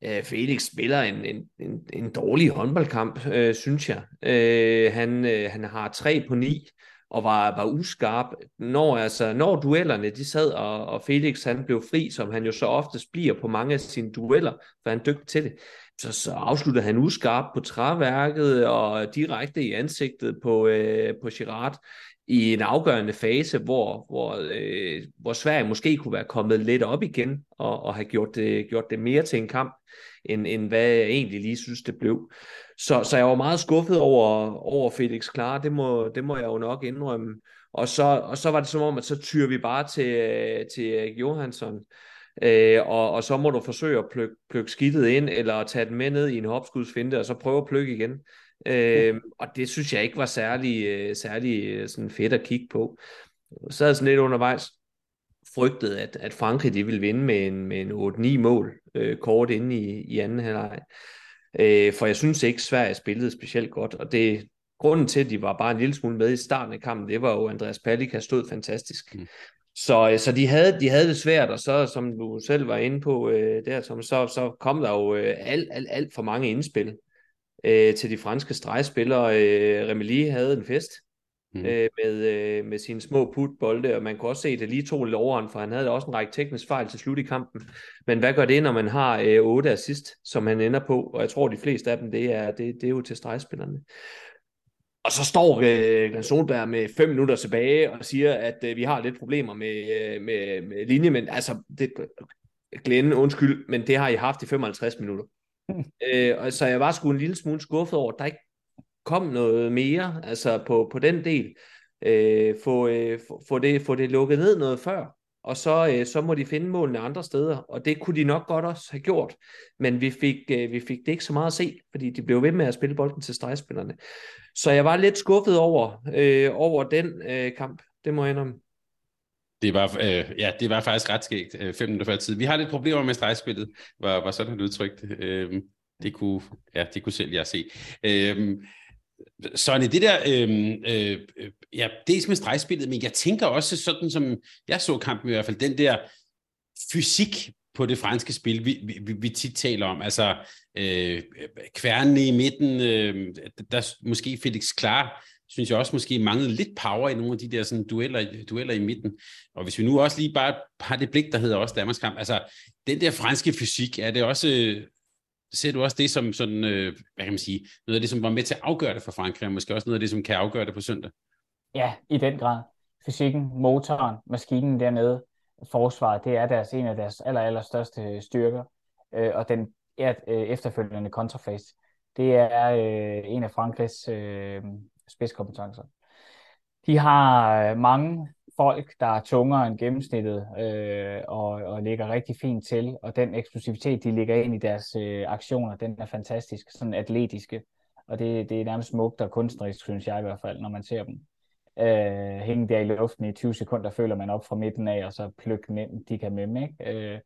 Uh, Felix spiller en, en, en, en dårlig håndboldkamp, øh, synes jeg. Øh, han, øh, han har 3 på 9 og var, var uskarp, når, altså, når duellerne de sad, og, og Felix han blev fri, som han jo så oftest bliver på mange af sine dueller, for han er dygtig til det, så, så afsluttede han uskarp på træværket og direkte i ansigtet på, øh, på Girard i en afgørende fase, hvor, hvor, øh, hvor Sverige måske kunne være kommet lidt op igen og, og have gjort det, gjort det mere til en kamp, end, end hvad jeg egentlig lige synes, det blev. Så, så jeg var meget skuffet over, over Felix Klar, det må, det må jeg jo nok indrømme. Og så, og så var det som om, at så tyrer vi bare til, til Johansson, øh, og, og så må du forsøge at plukke, plukke skidtet ind, eller tage den med ned i en hopskudsfinte, og så prøve at plukke igen. Øh, og det synes jeg ikke var særlig, øh, særlig øh, sådan fedt at kigge på. Så sad sådan lidt undervejs, frygtet, at, at Frankrig de ville vinde med en, med en 8-9 mål øh, kort inde i, i anden halvleg. Øh, for jeg synes ikke, Sverige spillede specielt godt, og det grunden til, at de var bare en lille smule med i starten af kampen, det var jo, at Andreas Palika stod fantastisk. Mm. Så, øh, så de, havde, de havde det svært, og så, som du selv var inde på øh, der, Tom, så, så kom der jo øh, alt, alt, alt for mange indspil øh, til de franske stregspillere. Øh, Remeli havde en fest mm. øh, med, øh, med sine små putbolde, og man kunne også se, at det lige tog lidt overhånd, for han havde også en række teknisk fejl til slut i kampen. Men hvad gør det, når man har øh, 8 assist, som han ender på? Og jeg tror, de fleste af dem, det er, det, det er jo til stregspillerne. Og så står øh, Glenn Solberg med fem minutter tilbage og siger, at øh, vi har lidt problemer med, øh, med, med linje, men altså, det, Glenn, undskyld, men det har I haft i 55 minutter. øh, og så jeg var sgu en lille smule skuffet over, at der ikke kom noget mere altså på, på den del. Øh, få, øh, få, få, det, få det lukket ned noget før, og så, øh, så må de finde målene andre steder, og det kunne de nok godt også have gjort, men vi fik, øh, vi fik det ikke så meget at se, fordi de blev ved med at spille bolden til stregspillerne. Så jeg var lidt skuffet over, øh, over den øh, kamp, det må jeg indrømme. Det var, øh, ja, det var faktisk ret skægt, øh, fem minutter før tid. Vi har lidt problemer med stregspillet, var, var sådan et udtrykt. Øh, det kunne, ja, det kunne selv jeg se. Øh, Sonny, det der, øh, øh, ja, dels med stregspillet, men jeg tænker også sådan, som jeg så kampen i hvert fald, den der fysik på det franske spil, vi, vi, vi tit taler om. Altså, øh, kværnene i midten, øh, der måske Felix Klar, synes jeg også måske manglede lidt power i nogle af de der sådan, dueller, dueller i midten. Og hvis vi nu også lige bare har det blik, der hedder også Danmarks kamp, altså den der franske fysik, er det også ser du også det som sådan, øh, hvad kan man sige, noget af det, som var med til at afgøre det for Frankrig, og måske også noget af det, som kan afgøre det på søndag? Ja, i den grad. Fysikken, motoren, maskinen dernede, forsvaret, det er deres, en af deres aller, aller største styrker. Øh, og den er, øh, efterfølgende kontrafase, det er øh, en af Frankrigs øh, spidskompetencer. De har øh, mange folk, der er tungere end gennemsnittet øh, og, og ligger rigtig fint til, og den eksplosivitet, de ligger ind i deres øh, aktioner, den er fantastisk, sådan atletiske, og det, det er nærmest smukt og kunstnerisk, synes jeg i hvert fald, når man ser dem. Øh, hænge der i luften i 20 sekunder, føler man op fra midten af, og så plukke den ind, de kan med dem, ikke? Øh,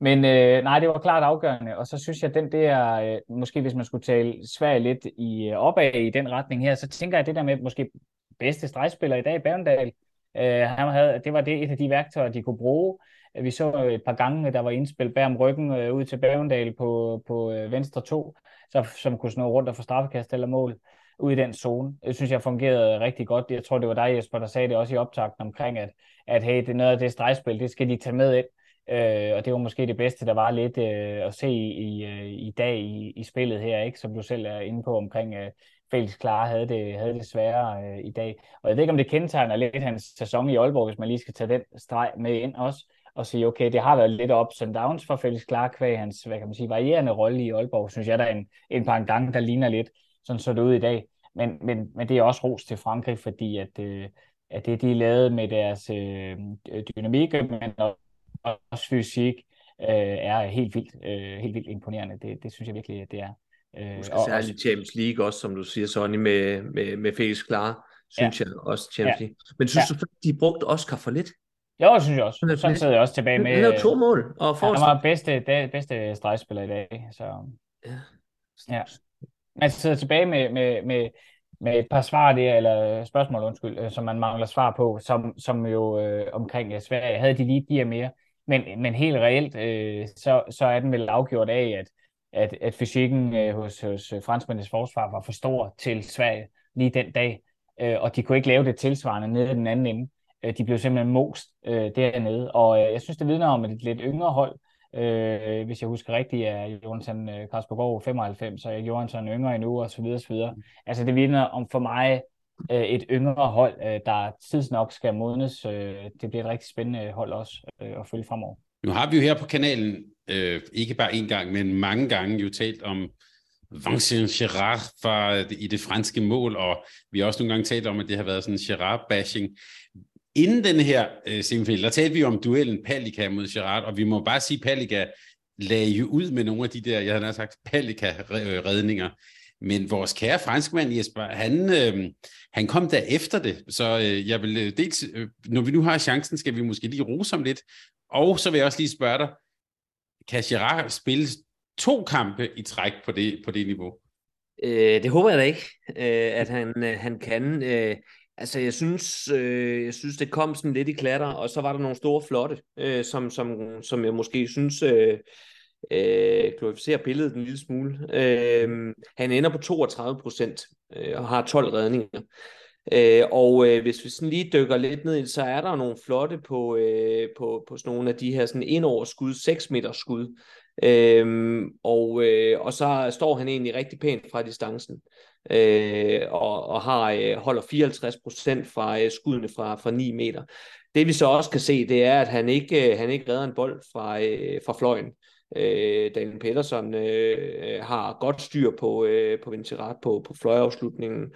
men øh, nej, det var klart afgørende, og så synes jeg, at den der, øh, måske hvis man skulle tale Sverige lidt i, øh, opad i den retning her, så tænker jeg, at det der med måske bedste stregspiller i dag, Berndal, Øh, han havde, det var det et af de værktøjer, de kunne bruge. Vi så et par gange, der var indspil bag om ryggen øh, ud til Bavendal på, på øh, venstre to, så, som kunne snå rundt og få straffekast eller mål ud i den zone. Det synes jeg fungerede rigtig godt. Jeg tror, det var dig, Jesper, der sagde det også i optakten omkring, at, at hey, det er noget af det stregspil, det skal de tage med ind. Øh, og det var måske det bedste, der var lidt øh, at se i, i, i dag i, i spillet her, ikke som du selv er inde på omkring øh, Felix Klar havde det, havde det sværere øh, i dag. Og jeg ved ikke, om det kendetegner lidt hans sæson i Aalborg, hvis man lige skal tage den streg med ind også, og sige, okay, det har været lidt ups and downs for Felix Klar, kvæg hans, hvad kan man sige, varierende rolle i Aalborg, synes jeg, der er en, en par gange, der ligner lidt, sådan så det ud i dag. Men, men, men det er også ros til Frankrig, fordi at, øh, at det, de lavede med deres øh, dynamik, men også fysik, øh, er helt vildt, øh, helt vildt imponerende. Det, det synes jeg virkelig, det er. Øh, Måske og, særligt Champions League også, som du siger, Sonny, med, med, med Felix Klar, synes ja. jeg også Champions ja. League. Men synes ja. du, de brugte Oscar for lidt? Jo, synes jeg også. Så sidder jeg også tilbage med... Han lavede to mål. Og ja, han var bedste, bedste stregspiller i dag. Så, ja. ja. Man sidder tilbage med, med, med, med et par svar der, eller spørgsmål, undskyld, øh, som man mangler svar på, som, som jo øh, omkring Sverige, havde de lige de mere. Men, men helt reelt, øh, så, så er den vel afgjort af, at at, at fysikken øh, hos, hos øh, franskmændenes forsvar var for stor til Sverige lige den dag, øh, og de kunne ikke lave det tilsvarende nede i den anden ende. Øh, de blev simpelthen most øh, dernede, og øh, jeg synes, det vidner om et lidt yngre hold. Øh, hvis jeg husker rigtigt, er Jonathan øh, Kaspergaard 95, så er Johansson yngre endnu, og så videre, så videre. Altså det vidner om for mig øh, et yngre hold, øh, der tidsnok skal modnes. Øh, det bliver et rigtig spændende hold også øh, at følge fremover. Nu har vi jo her på kanalen, øh, ikke bare en gang, men mange gange jo talt om Vincent Gerard fra, øh, i det franske mål, og vi har også nogle gange talt om, at det har været sådan en Gerard-bashing. Inden den her øh, semifinal, der talte vi om duellen Palika mod Gerard, og vi må bare sige, Palika lagde jo ud med nogle af de der, jeg havde sagt, Palika-redninger. Men vores kære franskmand Jesper, han, øh, han kom der efter det, så øh, jeg vil øh, dels, øh, når vi nu har chancen, skal vi måske lige rose ham lidt, og så vil jeg også lige spørge dig, kan Girard spille to kampe i træk på det, på det niveau? Øh, det håber jeg da ikke, øh, at han, øh, han kan. Øh, altså, jeg synes, øh, jeg synes, det kom sådan lidt i klatter, og så var der nogle store flotte, øh, som, som, som jeg måske synes øh, øh, glorificerer billedet en lille smule. Øh, han ender på 32 procent øh, og har 12 redninger. Øh, og øh, hvis vi sådan lige dykker lidt ned i så er der nogle flotte på, øh, på, på sådan nogle af de her sådan indover skud, 6 meter skud. Øh, og, øh, og så står han egentlig rigtig pænt fra distancen. Øh, og, og har øh, holder 54% fra øh, skuddene fra, fra 9 meter. Det vi så også kan se, det er, at han ikke, øh, han ikke redder en bold fra, øh, fra fløjen. Øh, Daniel Pedersen øh, har godt styr på, øh, på Vincerat på, på fløjeafslutningen,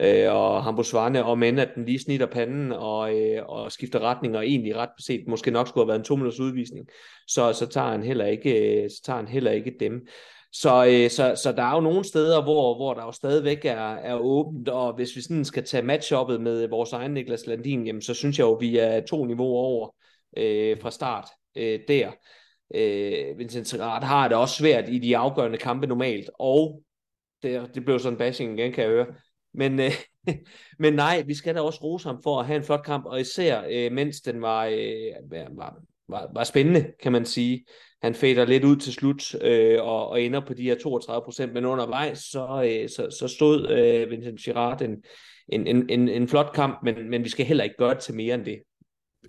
øh, og Hambosvane, om end at den lige snitter panden og, øh, og skifter retning, og egentlig ret beset måske nok skulle have været en to minutters udvisning, så, så, tager han heller ikke, øh, så tager han heller ikke dem. Så, øh, så, så der er jo nogle steder, hvor, hvor der jo stadigvæk er, er åbent, og hvis vi sådan skal tage matchuppet med vores egen Niklas Landin, jamen, så synes jeg jo, vi er to niveauer over øh, fra start øh, der. Øh, Vincent Serrat har det også svært i de afgørende kampe normalt, og det, det blev sådan en bashing igen, kan jeg høre. Men, øh, men nej, vi skal da også rose ham for at have en flot kamp, og især øh, mens den var, øh, var, var, var spændende, kan man sige. Han fader lidt ud til slut øh, og, og ender på de her 32 procent, men undervejs så, øh, så, så stod øh, Vincent Girard en, en, en, en, en flot kamp, men, men vi skal heller ikke gøre det til mere end det.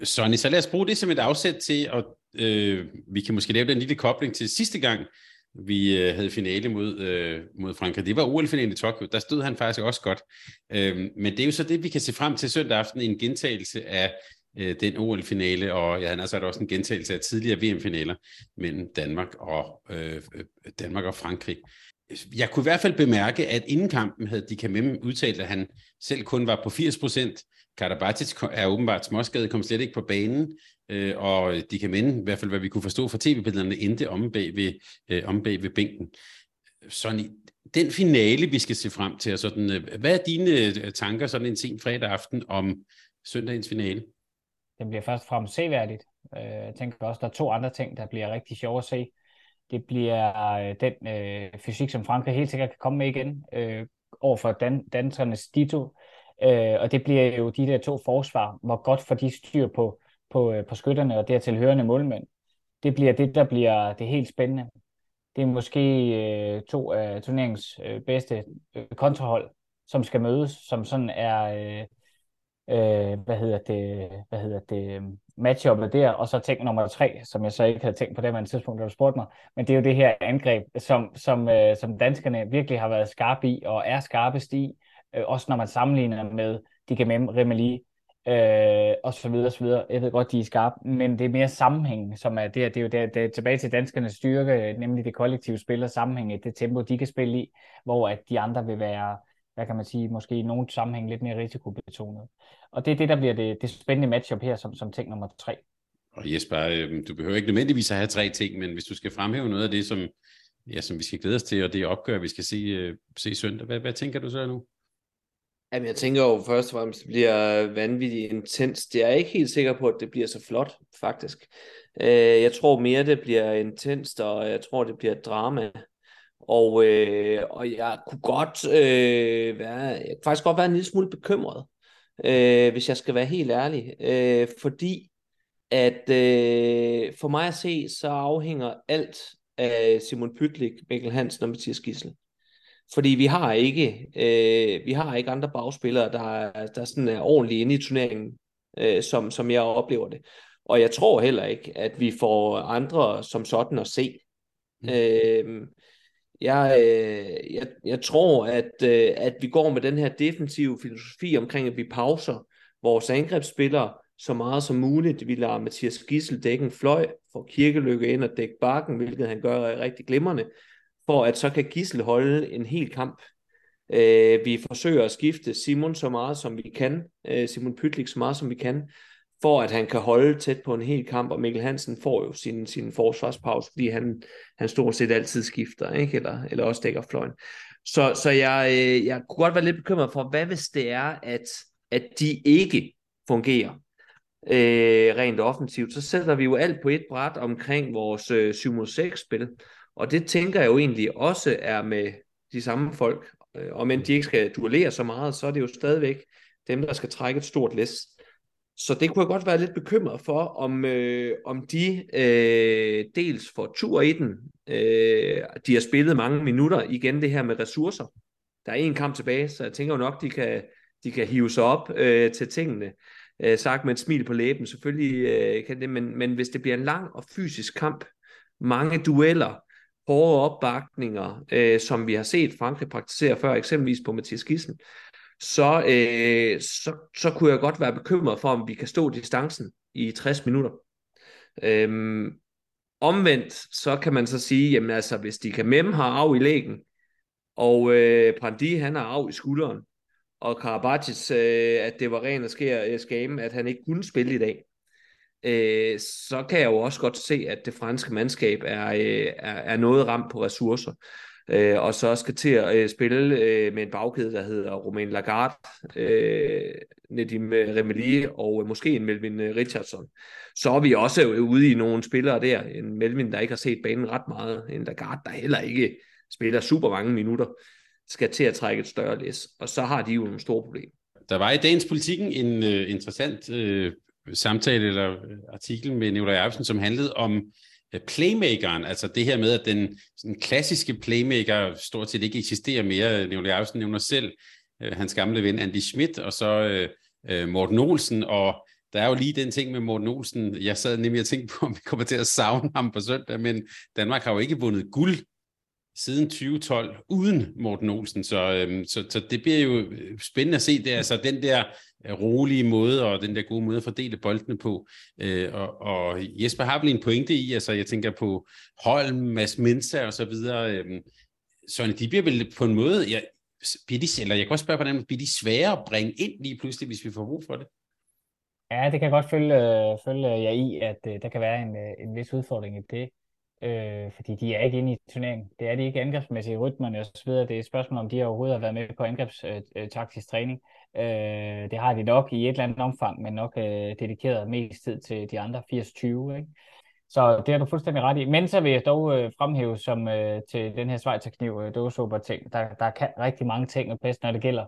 Sonny, så lad os bruge det som et afsæt til, at øh, vi kan måske lave den lille kobling til sidste gang, vi øh, havde finale mod, øh, mod Frankrig. Det var OL-finalen i Tokyo. Der stod han faktisk også godt. Øhm, men det er jo så det, vi kan se frem til søndag aften, en gentagelse af øh, den OL-finale, og ja, han har så også en gentagelse af tidligere VM-finaler mellem Danmark og, øh, øh, Danmark og Frankrig. Jeg kunne i hvert fald bemærke, at inden kampen havde de Mem udtalt, at han selv kun var på 80 procent. Karabatic er åbenbart småskadet, kom slet ikke på banen, øh, og de kan minde, i hvert fald hvad vi kunne forstå fra tv-billederne, endte om bag ved, øh, om bag ved bænken. Sådan, den finale, vi skal se frem til, sådan, øh, hvad er dine øh, tanker sådan en sen fredag aften om søndagens finale? Den bliver først og fremmest seværdigt. Øh, jeg tænker også, der er to andre ting, der bliver rigtig sjove at se. Det bliver øh, den øh, fysik, som Frankrig helt sikkert kan komme med igen øh, over for dan danskernes dito. Øh, og det bliver jo de der to forsvar, hvor godt for de styr på, på, øh, på skytterne og dertil hørende målmænd. Det bliver det, der bliver det helt spændende. Det er måske øh, to af turneringens øh, bedste øh, kontrahold, som skal mødes, som sådan er... Øh, øh, hvad hedder det, hvad hedder det, øh, matchuppet der, og så ting nummer tre, som jeg så ikke havde tænkt på det man tidspunkt, da du spurgte mig, men det er jo det her angreb, som, som, øh, som danskerne virkelig har været skarpe i, og er skarpest i, øh, også når man sammenligner med de kan Remeli, øh, og så videre, så videre. Jeg ved godt, de er skarpe, men det er mere sammenhæng, som er det, det er jo det, det er tilbage til danskernes styrke, nemlig det kollektive spil og sammenhæng, det tempo, de kan spille i, hvor at de andre vil være, hvad kan man sige, måske i nogen sammenhæng lidt mere risikobetonet. Og det er det, der bliver det, det spændende matchup her som, som ting nummer tre. Og Jesper, øh, du behøver ikke nødvendigvis at have tre ting, men hvis du skal fremhæve noget af det, som, ja, som vi skal glæde os til, og det opgør, vi skal se, øh, se søndag, hvad, hvad tænker du så nu? Jamen, jeg tænker jo først og fremmest, det bliver vanvittigt intens. Jeg er ikke helt sikker på, at det bliver så flot, faktisk. Øh, jeg tror mere, det bliver intenst, og jeg tror, det bliver drama. Og, øh, og jeg kunne godt øh, være, jeg kunne faktisk godt være en lille smule bekymret, øh, hvis jeg skal være helt ærlig. Øh, fordi at øh, for mig at se, så afhænger alt af Simon Pytlik, Mikkel Hansen og Mathias Gissel. Fordi vi har ikke, øh, vi har ikke andre bagspillere, der, der sådan er ordentligt inde i turneringen, øh, som, som jeg oplever det. Og jeg tror heller ikke, at vi får andre som sådan at se. Mm. Øh, jeg, øh, jeg, jeg tror, at, øh, at vi går med den her defensive filosofi omkring, at vi pauser vores angrebsspillere så meget som muligt. Vi lader Mathias Gissel dække en fløj, for Kirkelykke ind og dække bakken, hvilket han gør rigtig glimrende, for at så kan Gissel holde en hel kamp. Øh, vi forsøger at skifte Simon så meget som vi kan, øh, Simon Pytlik så meget som vi kan, for at han kan holde tæt på en hel kamp, og Mikkel Hansen får jo sin, sin forsvarspause, fordi han, han stort set altid skifter, ikke? Eller, eller også dækker fløjen. Så, så jeg, øh, jeg kunne godt være lidt bekymret for, hvad hvis det er, at, at de ikke fungerer øh, rent offensivt, så sætter vi jo alt på et bræt omkring vores øh, 7-6-spil, og det tænker jeg jo egentlig også er med de samme folk, øh, og men de ikke skal duellere så meget, så er det jo stadigvæk dem, der skal trække et stort læs. Så det kunne jeg godt være lidt bekymret for, om, øh, om de øh, dels får tur i den. Øh, de har spillet mange minutter. Igen det her med ressourcer. Der er en kamp tilbage, så jeg tænker jo nok, de kan, de kan hive sig op øh, til tingene. Øh, sagt med et smil på læben, selvfølgelig øh, kan det, men, men hvis det bliver en lang og fysisk kamp, mange dueller, hårde opbakninger, øh, som vi har set Frankrig praktisere før, eksempelvis på Mathias Gissen, så, øh, så, så kunne jeg godt være bekymret for, om vi kan stå distancen i 60 minutter. Øhm, Omvendt, så kan man så sige, jamen altså, hvis de kan memme har af i lægen, og øh, Brandi han har af i skulderen, og Karabatic, øh, at det var ren og skær øh, skame, at han ikke kunne spille i dag, øh, så kan jeg jo også godt se, at det franske mandskab er, øh, er, er noget ramt på ressourcer øh, og så skal til at øh, spille øh, med en bagkæde, der hedder Romain Lagarde, øh, Nedim øh, Remeli og øh, måske en Melvin øh, Richardson. Så er vi også øh, ude i nogle spillere der, en Melvin, der ikke har set banen ret meget, en Lagarde, der heller ikke spiller super mange minutter, skal til at trække et større læs, og så har de jo nogle store problemer. Der var i dagens politikken en uh, interessant uh, samtale eller øh, artikel med Nicolai Jacobsen, som handlede om øh, playmakeren, altså det her med, at den sådan klassiske playmaker stort set ikke eksisterer mere. Nicolai Jacobsen nævner selv øh, hans gamle ven Andy Schmidt, og så øh, øh, Morten Olsen, og der er jo lige den ting med Morten Olsen, jeg sad nemlig og tænkte på, om vi kommer til at savne ham på søndag, men Danmark har jo ikke vundet guld siden 2012 uden Morten Olsen, så, øhm, så, så det bliver jo øh, spændende at se, det er altså den der øh, rolige måde og den der gode måde at fordele boldene på. Øh, og, og Jesper har vel en pointe i, altså jeg tænker på Holm, Mads Mensa og så videre. Øhm, så de bliver vel på en måde, ja, bliver de, eller jeg kan også spørge på den bliver de svære at bringe ind lige pludselig, hvis vi får brug for det? Ja, det kan jeg godt følge, øh, følge jer i, at der kan være en, en vis udfordring i det øh, fordi de er ikke inde i turneringen. Det er de ikke angrebsmæssige rytmerne og så videre. Det er et spørgsmål, om de overhovedet har været med på angrebstaktisk øh, øh træning. Øh, det har de nok i et eller andet omfang, men nok øh, dedikeret mest tid til de andre 80-20. Ikke? Så det har du fuldstændig ret i. Men så vil jeg dog øh, fremhæve som øh, til den her Schweizerkniv øh, dåseoper ting. Der, der kan rigtig mange ting og bedst, når det gælder.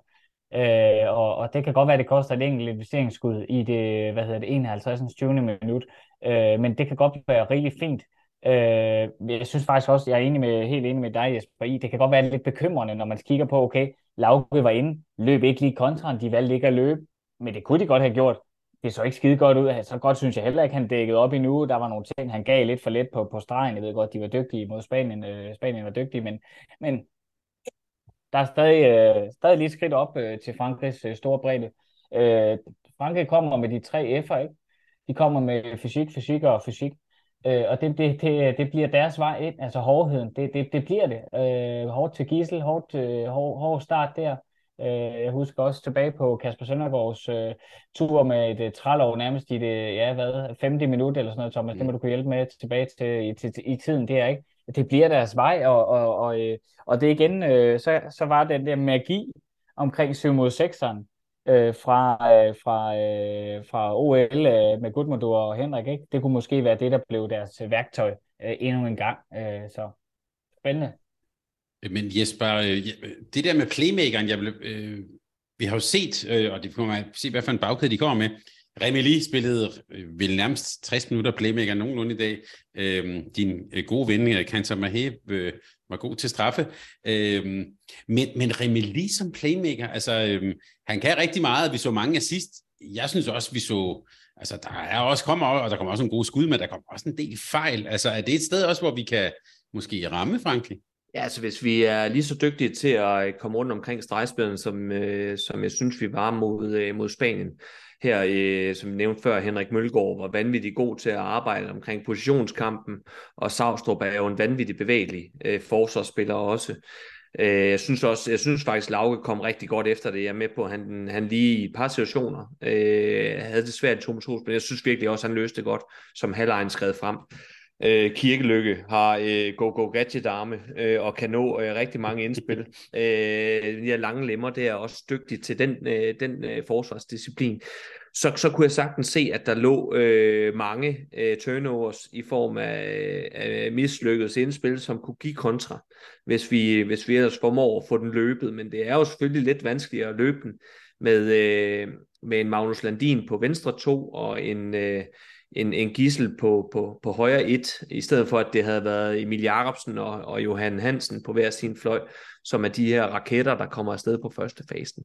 Øh, og, og det kan godt være, at det koster et enkelt investeringsskud i det, hvad hedder det, 51. 20. minut. Øh, men det kan godt være rigtig fint Øh, jeg synes faktisk også, jeg er enig med, helt enig med dig, Jesper, i, det kan godt være lidt bekymrende, når man kigger på, okay, Lauke var inde, løb ikke lige kontra, de valgte ikke at løbe, men det kunne de godt have gjort. Det så ikke skide godt ud. Så godt synes jeg heller ikke, han dækkede op endnu. Der var nogle ting, han gav lidt for let på, på stregen. Jeg ved godt, de var dygtige mod Spanien. Øh, Spanien var dygtige, men, men der er stadig, øh, stadig lige skridt op øh, til Frankrigs øh, store bredde. Øh, Frankrig kommer med de tre F'er, ikke? De kommer med fysik, fysik og fysik. Øh, og det, det, det, det bliver deres vej ind, altså hårdheden, det, det, det bliver det. Øh, hårdt til Gissel, hårdt til, hård, hård start der. Øh, jeg husker også tilbage på Kasper Søndergaards øh, tur med et trælov nærmest i det, ja hvad, 50 minut eller sådan noget, Thomas, mm. det må du kunne hjælpe med tilbage til, til, til, i tiden der, ikke? Det bliver deres vej, og, og, og, øh, og det igen, øh, så, så var den der magi omkring 7 mod 6'eren, øh, fra, øh, fra, øh, fra OL øh, med Gudmundur og Henrik. Ikke? Det kunne måske være det, der blev deres øh, værktøj øh, endnu en gang. Øh, så spændende. Øh, men Jesper, øh, det der med playmakeren, jeg blev, øh, vi har jo set, øh, og det får man se, hvad for en bagkæde de kommer med. Remi spillede øh, vel nærmest 60 minutter playmaker nogenlunde i dag. Øh, din øh, gode ven, øh, Kanter Mahe, øh, var god til straffe. Øhm, men, men Remeli som playmaker, altså, øhm, han kan rigtig meget. Vi så mange assist. Jeg synes også, vi så... Altså, der er også kommer, og der kommer også en god skud, men der kommer også en del fejl. Altså, er det et sted også, hvor vi kan måske ramme Frankrig? Ja, altså hvis vi er lige så dygtige til at øh, komme rundt omkring stregspillen, som, øh, som jeg synes, vi var mod, øh, mod Spanien, her, øh, som nævnte før, Henrik Mølgaard var vanvittigt god til at arbejde omkring positionskampen, og Savstrup er jo en vanvittig bevægelig øh, forsvarsspiller også. Øh, jeg synes også, jeg synes faktisk, Lauke kom rigtig godt efter det. Jeg er med på, at han, han lige i et par situationer øh, havde det svært i 2 men jeg synes virkelig også, at han løste det godt, som halvlejen skrev frem. Øh, Kirkelykke har øh, go-go gadget arme øh, og kan nå øh, rigtig mange indspil. øh, de her lange lemmer, det er også dygtigt til den, øh, den øh, forsvarsdisciplin. Så, så kunne jeg sagtens se, at der lå øh, mange øh, turnovers i form af, af mislykket indspil, som kunne give kontra, hvis vi, hvis vi ellers formår at få den løbet. Men det er jo selvfølgelig lidt vanskeligere at løbe den med, øh, med en Magnus Landin på venstre to og en... Øh, en, en gissel på, på, på højre et, i stedet for at det havde været Emil Jacobsen og, og Johan Hansen på hver sin fløj, som er de her raketter, der kommer afsted på første fasen.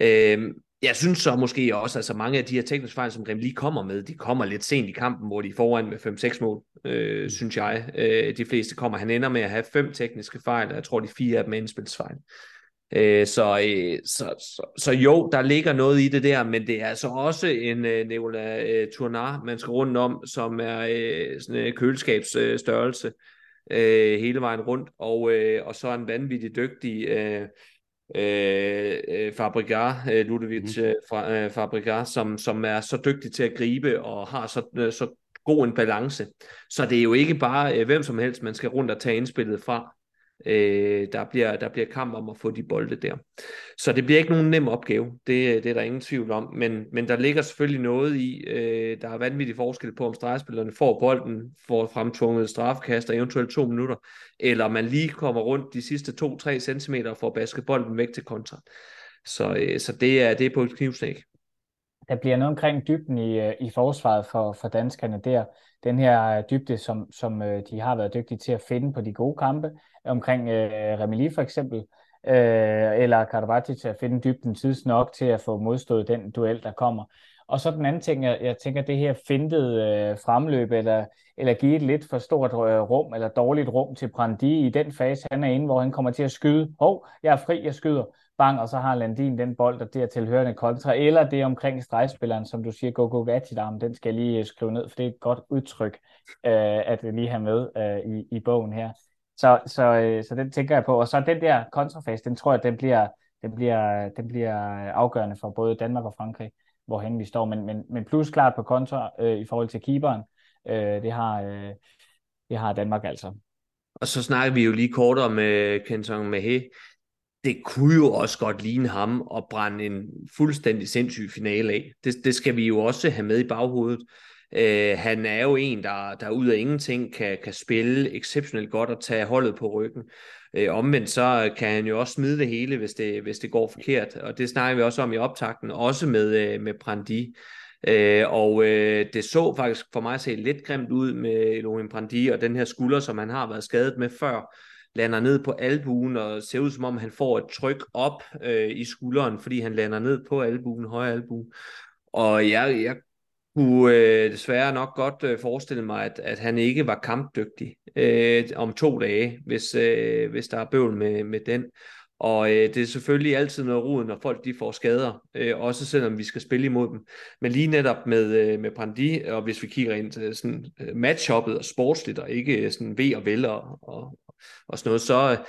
Øh, jeg synes så måske også, at altså mange af de her tekniske fejl, som Rem lige kommer med, de kommer lidt sent i kampen, hvor de er foran med 5-6 mål, øh, mm. synes jeg. Øh, de fleste kommer. Han ender med at have fem tekniske fejl, og jeg tror, de fire af dem er indspilsfejl. Øh, så, øh, så, så, så jo, der ligger noget i det der, men det er altså også en øh, Neola øh, Tournar, man skal rundt om, som er øh, sådan en køleskabsstørrelse øh, hele vejen rundt, og, øh, og så en vanvittig dygtig øh, øh, Fabrigar, øh, Ludovic mm. fra, øh, Fabrigar, som, som er så dygtig til at gribe og har så, øh, så god en balance. Så det er jo ikke bare øh, hvem som helst, man skal rundt og tage indspillet fra. Øh, der, bliver, der bliver kamp om at få de bolde der. Så det bliver ikke nogen nem opgave, det, det er der ingen tvivl om, men, men der ligger selvfølgelig noget i, øh, der er vanvittig forskel på, om stregspillerne får bolden, får fremtvunget strafkast og eventuelt to minutter, eller man lige kommer rundt de sidste 2-3 cm og får basket bolden væk til kontra. Så, øh, så det, er, det er på et knivsnæk der bliver noget omkring dybden i, øh, i forsvaret for, for danskerne der. Den her øh, dybde, som, som øh, de har været dygtige til at finde på de gode kampe, omkring øh, Remili for eksempel, øh, eller Karabati til at finde dybden tids nok til at få modstået den duel, der kommer. Og så den anden ting, jeg, jeg tænker, det her fintede øh, fremløb, eller, eller give et lidt for stort øh, rum, eller dårligt rum til Brandi i den fase, han er inde, hvor han kommer til at skyde. Hov, jeg er fri, jeg skyder bang, og så har Landin den bold, og det er tilhørende kontra, eller det er omkring stregspilleren, som du siger, Gogo Vatidam, den skal jeg lige øh, skrive ned, for det er et godt udtryk, øh, at vi lige have med øh, i, i bogen her. Så, så, øh, så den tænker jeg på, og så den der kontrafase, den tror jeg, den bliver, den bliver, den bliver afgørende for både Danmark og Frankrig, hvorhen vi står, men, men, men plus klart på kontra øh, i forhold til keeperen, øh, det, har, øh, det har Danmark altså. Og så snakker vi jo lige kort om øh, Kenton Mahé det kunne jo også godt ligne ham at brænde en fuldstændig sindssyg finale af. Det, det skal vi jo også have med i baghovedet. Uh, han er jo en, der, der ud af ingenting kan, kan spille exceptionelt godt og tage holdet på ryggen. Øh, omvendt så kan han jo også smide det hele, hvis det, hvis det går forkert. Og det snakker vi også om i optakten, også med, øh, med Brandi. Øh, og øh, det så faktisk for mig at se lidt grimt ud med Elohim Brandi og den her skulder, som han har været skadet med før lander ned på albuen og ser ud som om han får et tryk op øh, i skulderen, fordi han lander ned på albuen, højre albue. Og jeg, jeg kunne øh, desværre nok godt øh, forestille mig, at, at han ikke var kampdygtig øh, om to dage, hvis, øh, hvis der er bøvl med, med den. Og øh, det er selvfølgelig altid noget rod, når folk de får skader, øh, også selvom vi skal spille imod dem. Men lige netop med, øh, med Brandi, og hvis vi kigger ind til sådan øh, matchuppet og sportsligt, og ikke øh, sådan ved og vel og, og, og sådan noget, så, øh,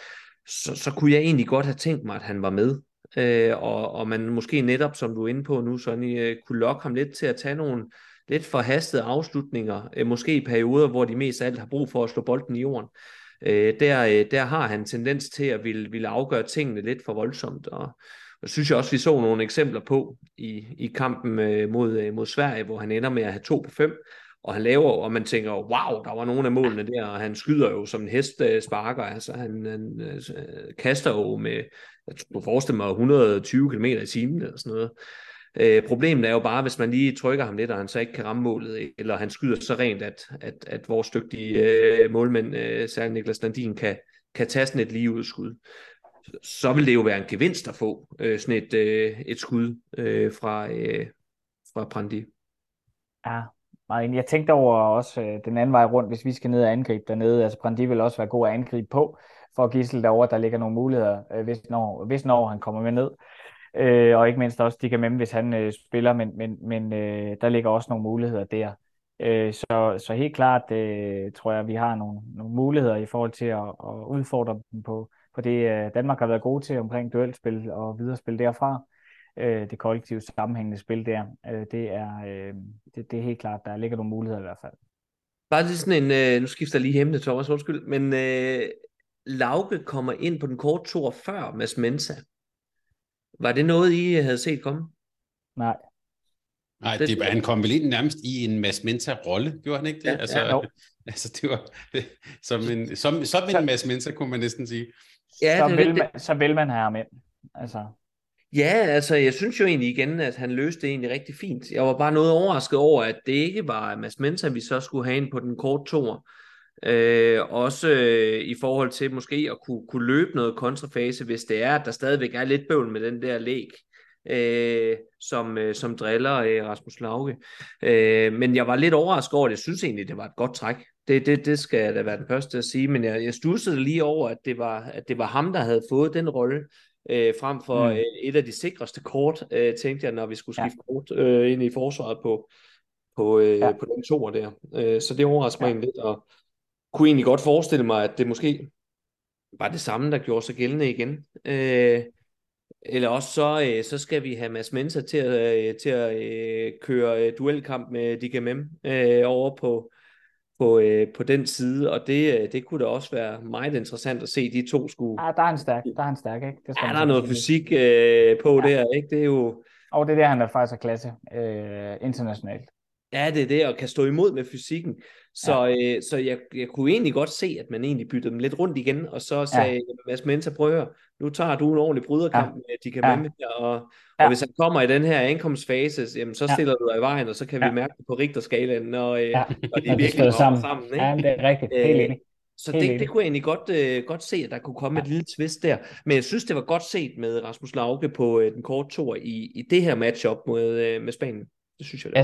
så, så kunne jeg egentlig godt have tænkt mig, at han var med. Øh, og, og man måske netop, som du er inde på nu, Sonny, øh, kunne lokke ham lidt til at tage nogle lidt forhastede afslutninger, øh, måske i perioder, hvor de mest af alt har brug for at slå bolden i jorden. Øh, der, øh, der har han tendens til at ville, ville afgøre tingene lidt for voldsomt, og, og synes jeg også, vi så nogle eksempler på i, i kampen øh, mod, øh, mod Sverige, hvor han ender med at have to på fem, og han laver, og man tænker, wow, der var nogle af målene der, og han skyder jo som en hest øh, sparker, altså han, han øh, kaster jo med, jeg tror, forestille mig 120 km i timen eller sådan noget. Øh, problemet er jo bare, hvis man lige trykker ham lidt, og han så ikke kan ramme målet, eller han skyder så rent, at, at, at vores dygtige øh, målmænd, øh, særligt Niklas Landin, kan, kan tage sådan et lige ud skud. Så vil det jo være en gevinst at få øh, sådan et, øh, et skud øh, fra, øh, fra Prandi. Ja, meget Jeg tænkte over også øh, den anden vej rundt, hvis vi skal ned og angribe dernede. Altså Brandi vil også være god at angribe på, for Gissel derovre, der ligger nogle muligheder, øh, hvis, når, hvis når han kommer med ned. Øh, og ikke mindst også Dika hvis han øh, spiller, men, men, men øh, der ligger også nogle muligheder der. Øh, så, så helt klart øh, tror jeg, at vi har nogle, nogle muligheder i forhold til at, at udfordre dem på, på det, øh, Danmark har været gode til omkring duelspil og viderespil derfra øh, det kollektive sammenhængende spil der. Øh, det, er, øh, det, det er helt klart, der ligger nogle muligheder i hvert fald. Bare lige sådan en, øh, nu skifter jeg lige emne, Thomas, undskyld, men øh, Lauke kommer ind på den korte tur før Mads Mensa. Var det noget, I havde set komme? Nej. Nej, det, det, han kom vel ind nærmest i en Mads Mensa-rolle, gjorde han ikke det? Ja, altså, ja, altså det var det, som en, som, som en Mads Mensa, kunne man næsten sige. Ja, så, det, vil man, så vil man have ham ind. Altså. Ja, altså jeg synes jo egentlig igen, at han løste det egentlig rigtig fint. Jeg var bare noget overrasket over, at det ikke var Mads Mensa, vi så skulle have ind på den korte tor. Øh, også øh, i forhold til måske at kunne, kunne løbe noget kontrafase, hvis det er, at der stadigvæk er lidt bøvl med den der læg, øh, som, øh, som driller øh, Rasmus Lauke. Øh, men jeg var lidt overrasket over det. Jeg synes egentlig, det var et godt træk. Det, det, det skal da være den første at sige, men jeg, jeg stussede lige over, at det, var, at det var ham, der havde fået den rolle, øh, frem for Mm. øh, et af de sikreste kort, øh, tænkte jeg, når vi skulle Ja. skifte kort øh, ind i forsvaret på, på, øh, Ja. på den toer der. Øh, så det overrasker mig Ja. lidt, og kunne egentlig godt forestille mig, at det måske var det samme, der gjorde sig gældende igen. Øh, eller også så, øh, så skal vi have Mads Mensa til at, øh, til at øh, køre øh, duelkamp med DKMM øh, over på, på, øh, på den side, og det, øh, det kunne da også være meget interessant at se de to skulle. Ja, der er han stærk, der er han stærk, ikke? Det skal Ja, der er noget fysik øh, på Ja. der, ikke? Det er jo, Og det er der, han er faktisk er klasse øh, internationalt. ja, det er det, at kan stå imod med fysikken. Så, øh, så jeg, jeg kunne egentlig godt se, at man egentlig byttede dem lidt rundt igen, og så sagde ja. Mads Mensa, prøv at høre, nu tager du en ordentlig bryderkamp ja. med de kan Ja. med her, og, og Ja. hvis han kommer i den her ankomstfase, jamen, så Ja. stiller du dig i vejen, og så kan vi Ja. mærke det på Richterskalaen, når, øh, Ja. når de virkelig kommer sammen. sammen. ikke? Ja, det er rigtigt. Helt Øh, enig. Så Helt det, det kunne jeg egentlig godt, øh, godt se, at der kunne komme et lille twist der. Men jeg synes, det var godt set med Rasmus Lauke på øh, den korte tur i, i det her matchup mod, øh, med Spanien. Det synes jeg, det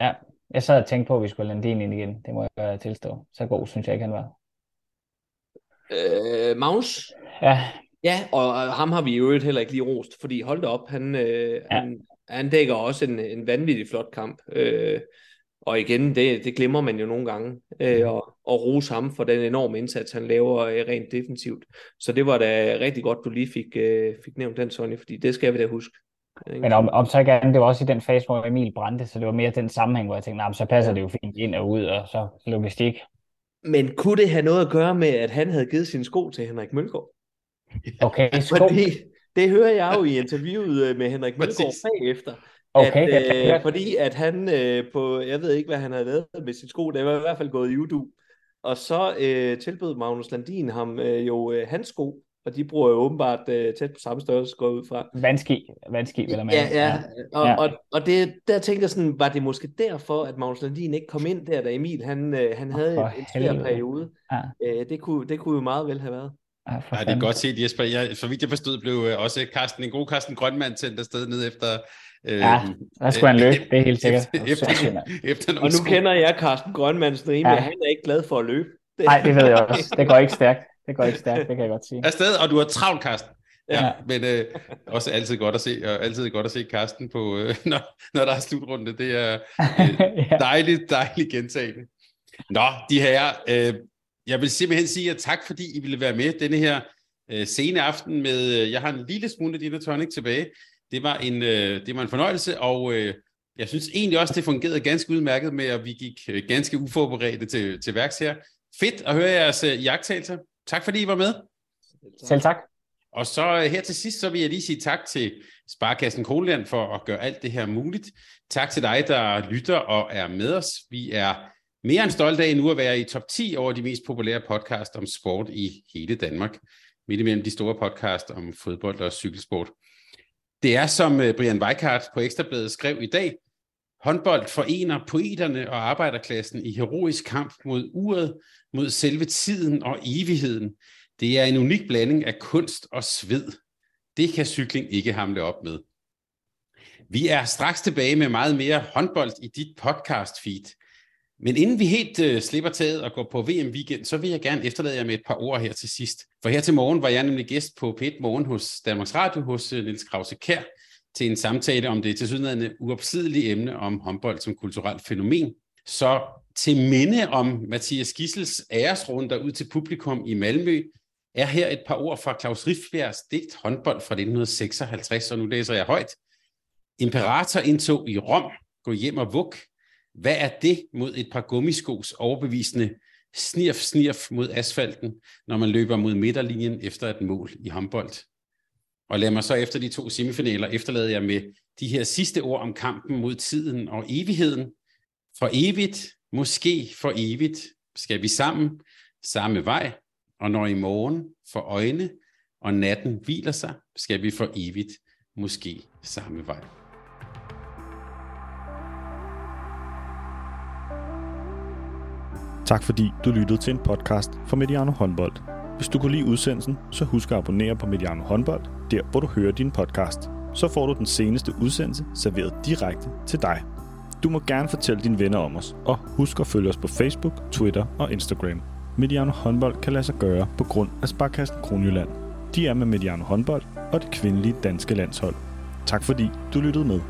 var. Ja, jeg sad og tænkte på, at vi skulle lande ind igen. Det må jeg tilstå. Så god synes jeg ikke, han var. Øh, Magnus? Ja, Ja, og og ham har vi i øvrigt heller ikke lige rost, fordi hold da op, han, øh, ja. han, han dækker også en, en vanvittig flot kamp. Øh, og igen, det, det glemmer man jo nogle gange, øh, og, og rose ham for den enorme indsats, han laver øh, rent defensivt. Så det var da rigtig godt, du lige fik, øh, fik nævnt den, Sonny, fordi det skal vi da huske. Men om, om så ikke andet, det var også i den fase, hvor Emil brændte, så det var mere den sammenhæng, hvor jeg tænkte, nah, så passer det jo fint ind og ud, og så logistik. Men kunne det have noget at gøre med, at han havde givet sine sko til Henrik Mølgaard? Okay, sko. Fordi det hører jeg jo i interviewet øh, med Henrik Mølgaard bagefter. Okay, at, jeg- øh, fordi at han øh, på, jeg ved ikke, hvad han havde lavet med sine sko, det var i hvert fald gået i udu. Og så øh, tilbød Magnus Landin ham øh, jo øh, hans sko, og de bruger jo åbenbart øh, tæt på samme størrelse, går ud fra. Vandski, vandski, vil jeg Ja, ja, og, Ja. og, og det, der tænkte jeg sådan, var det måske derfor, at Magnus Landin ikke kom ind der, da Emil han, øh, han havde en, svær periode. Ja. Øh, det, kunne, det kunne jo meget vel have været. Ja, Ja, det er godt set, Jesper. Jeg, for vidt jeg forstod, blev øh, også Carsten, en god Carsten Grønmand sendt afsted ned efter... Øh, Ja, Der skulle han løbe, det er helt sikkert. Efter, efter, efter Og nu sko. kender jeg Carsten Grønmandsen rimelig, Ja. ja. han er ikke glad for at løbe. Nej, det ved jeg også. Det går ikke stærkt. Det går ikke stærkt, det kan jeg godt sige. afsted, og du har travlt, Carsten. Ja, Ja. men øh, også altid godt at se, og altid godt at se Carsten på, øh, når, når der er slutrunde. Det er øh, ja. dejligt, dejligt gentagende. Nå, de her, øh, jeg vil simpelthen sige at tak, fordi I ville være med denne her øh, sene aften med, øh, jeg har en lille smule Dina Tonic tilbage. Det var en, øh, det var en fornøjelse, og øh, jeg synes egentlig også, det fungerede ganske udmærket med, at vi gik øh, ganske uforberedte til, til værks her. Fedt at høre jeres øh, jagttagelser. Tak fordi I var med. Selv tak. Og så øh, her til sidst, så vil jeg lige sige tak til Sparkassen Kronland for at gøre alt det her muligt. Tak til dig, der lytter og er med os. Vi er mere end stolte af nu at være i top 10 over de mest populære podcast om sport i hele Danmark. Midt imellem de store podcast om fodbold og cykelsport. Det er, som øh, Brian Weikart på Ekstrabladet skrev i dag, håndbold forener poeterne og arbejderklassen i heroisk kamp mod uret, mod selve tiden og evigheden. Det er en unik blanding af kunst og sved. Det kan cykling ikke hamle op med. Vi er straks tilbage med meget mere håndbold i dit podcast feed. Men inden vi helt øh, slipper taget og går på VM-weekend, så vil jeg gerne efterlade jer med et par ord her til sidst. For her til morgen var jeg nemlig gæst på P1 Morgen hos Danmarks Radio hos øh, Niels Krause Kær til en samtale om det tilsyneladende uopsidelige emne om håndbold som kulturelt fænomen. Så til minde om Mathias Gissels æresrunder ud til publikum i Malmø, er her et par ord fra Claus Riffbjergs digt håndbold fra 1956, og nu læser jeg højt. Imperator indtog i Rom, gå hjem og vuk. Hvad er det mod et par gummiskos overbevisende snirf, snirf mod asfalten, når man løber mod midterlinjen efter et mål i håndbold? Og lad mig så efter de to semifinaler efterlade jer med de her sidste ord om kampen mod tiden og evigheden. For evigt, måske for evigt, skal vi sammen, samme vej, og når i morgen for øjne og natten hviler sig, skal vi for evigt, måske samme vej. Tak fordi du lyttede til en podcast fra Mediano Håndbold. Hvis du kunne lide udsendelsen, så husk at abonnere på Mediano Håndbold, der hvor du hører din podcast. Så får du den seneste udsendelse serveret direkte til dig. Du må gerne fortælle dine venner om os, og husk at følge os på Facebook, Twitter og Instagram. Mediano Håndbold kan lade sig gøre på grund af Sparkassen Kronjylland. De er med Mediano håndbold og det kvindelige danske landshold. Tak fordi du lyttede med.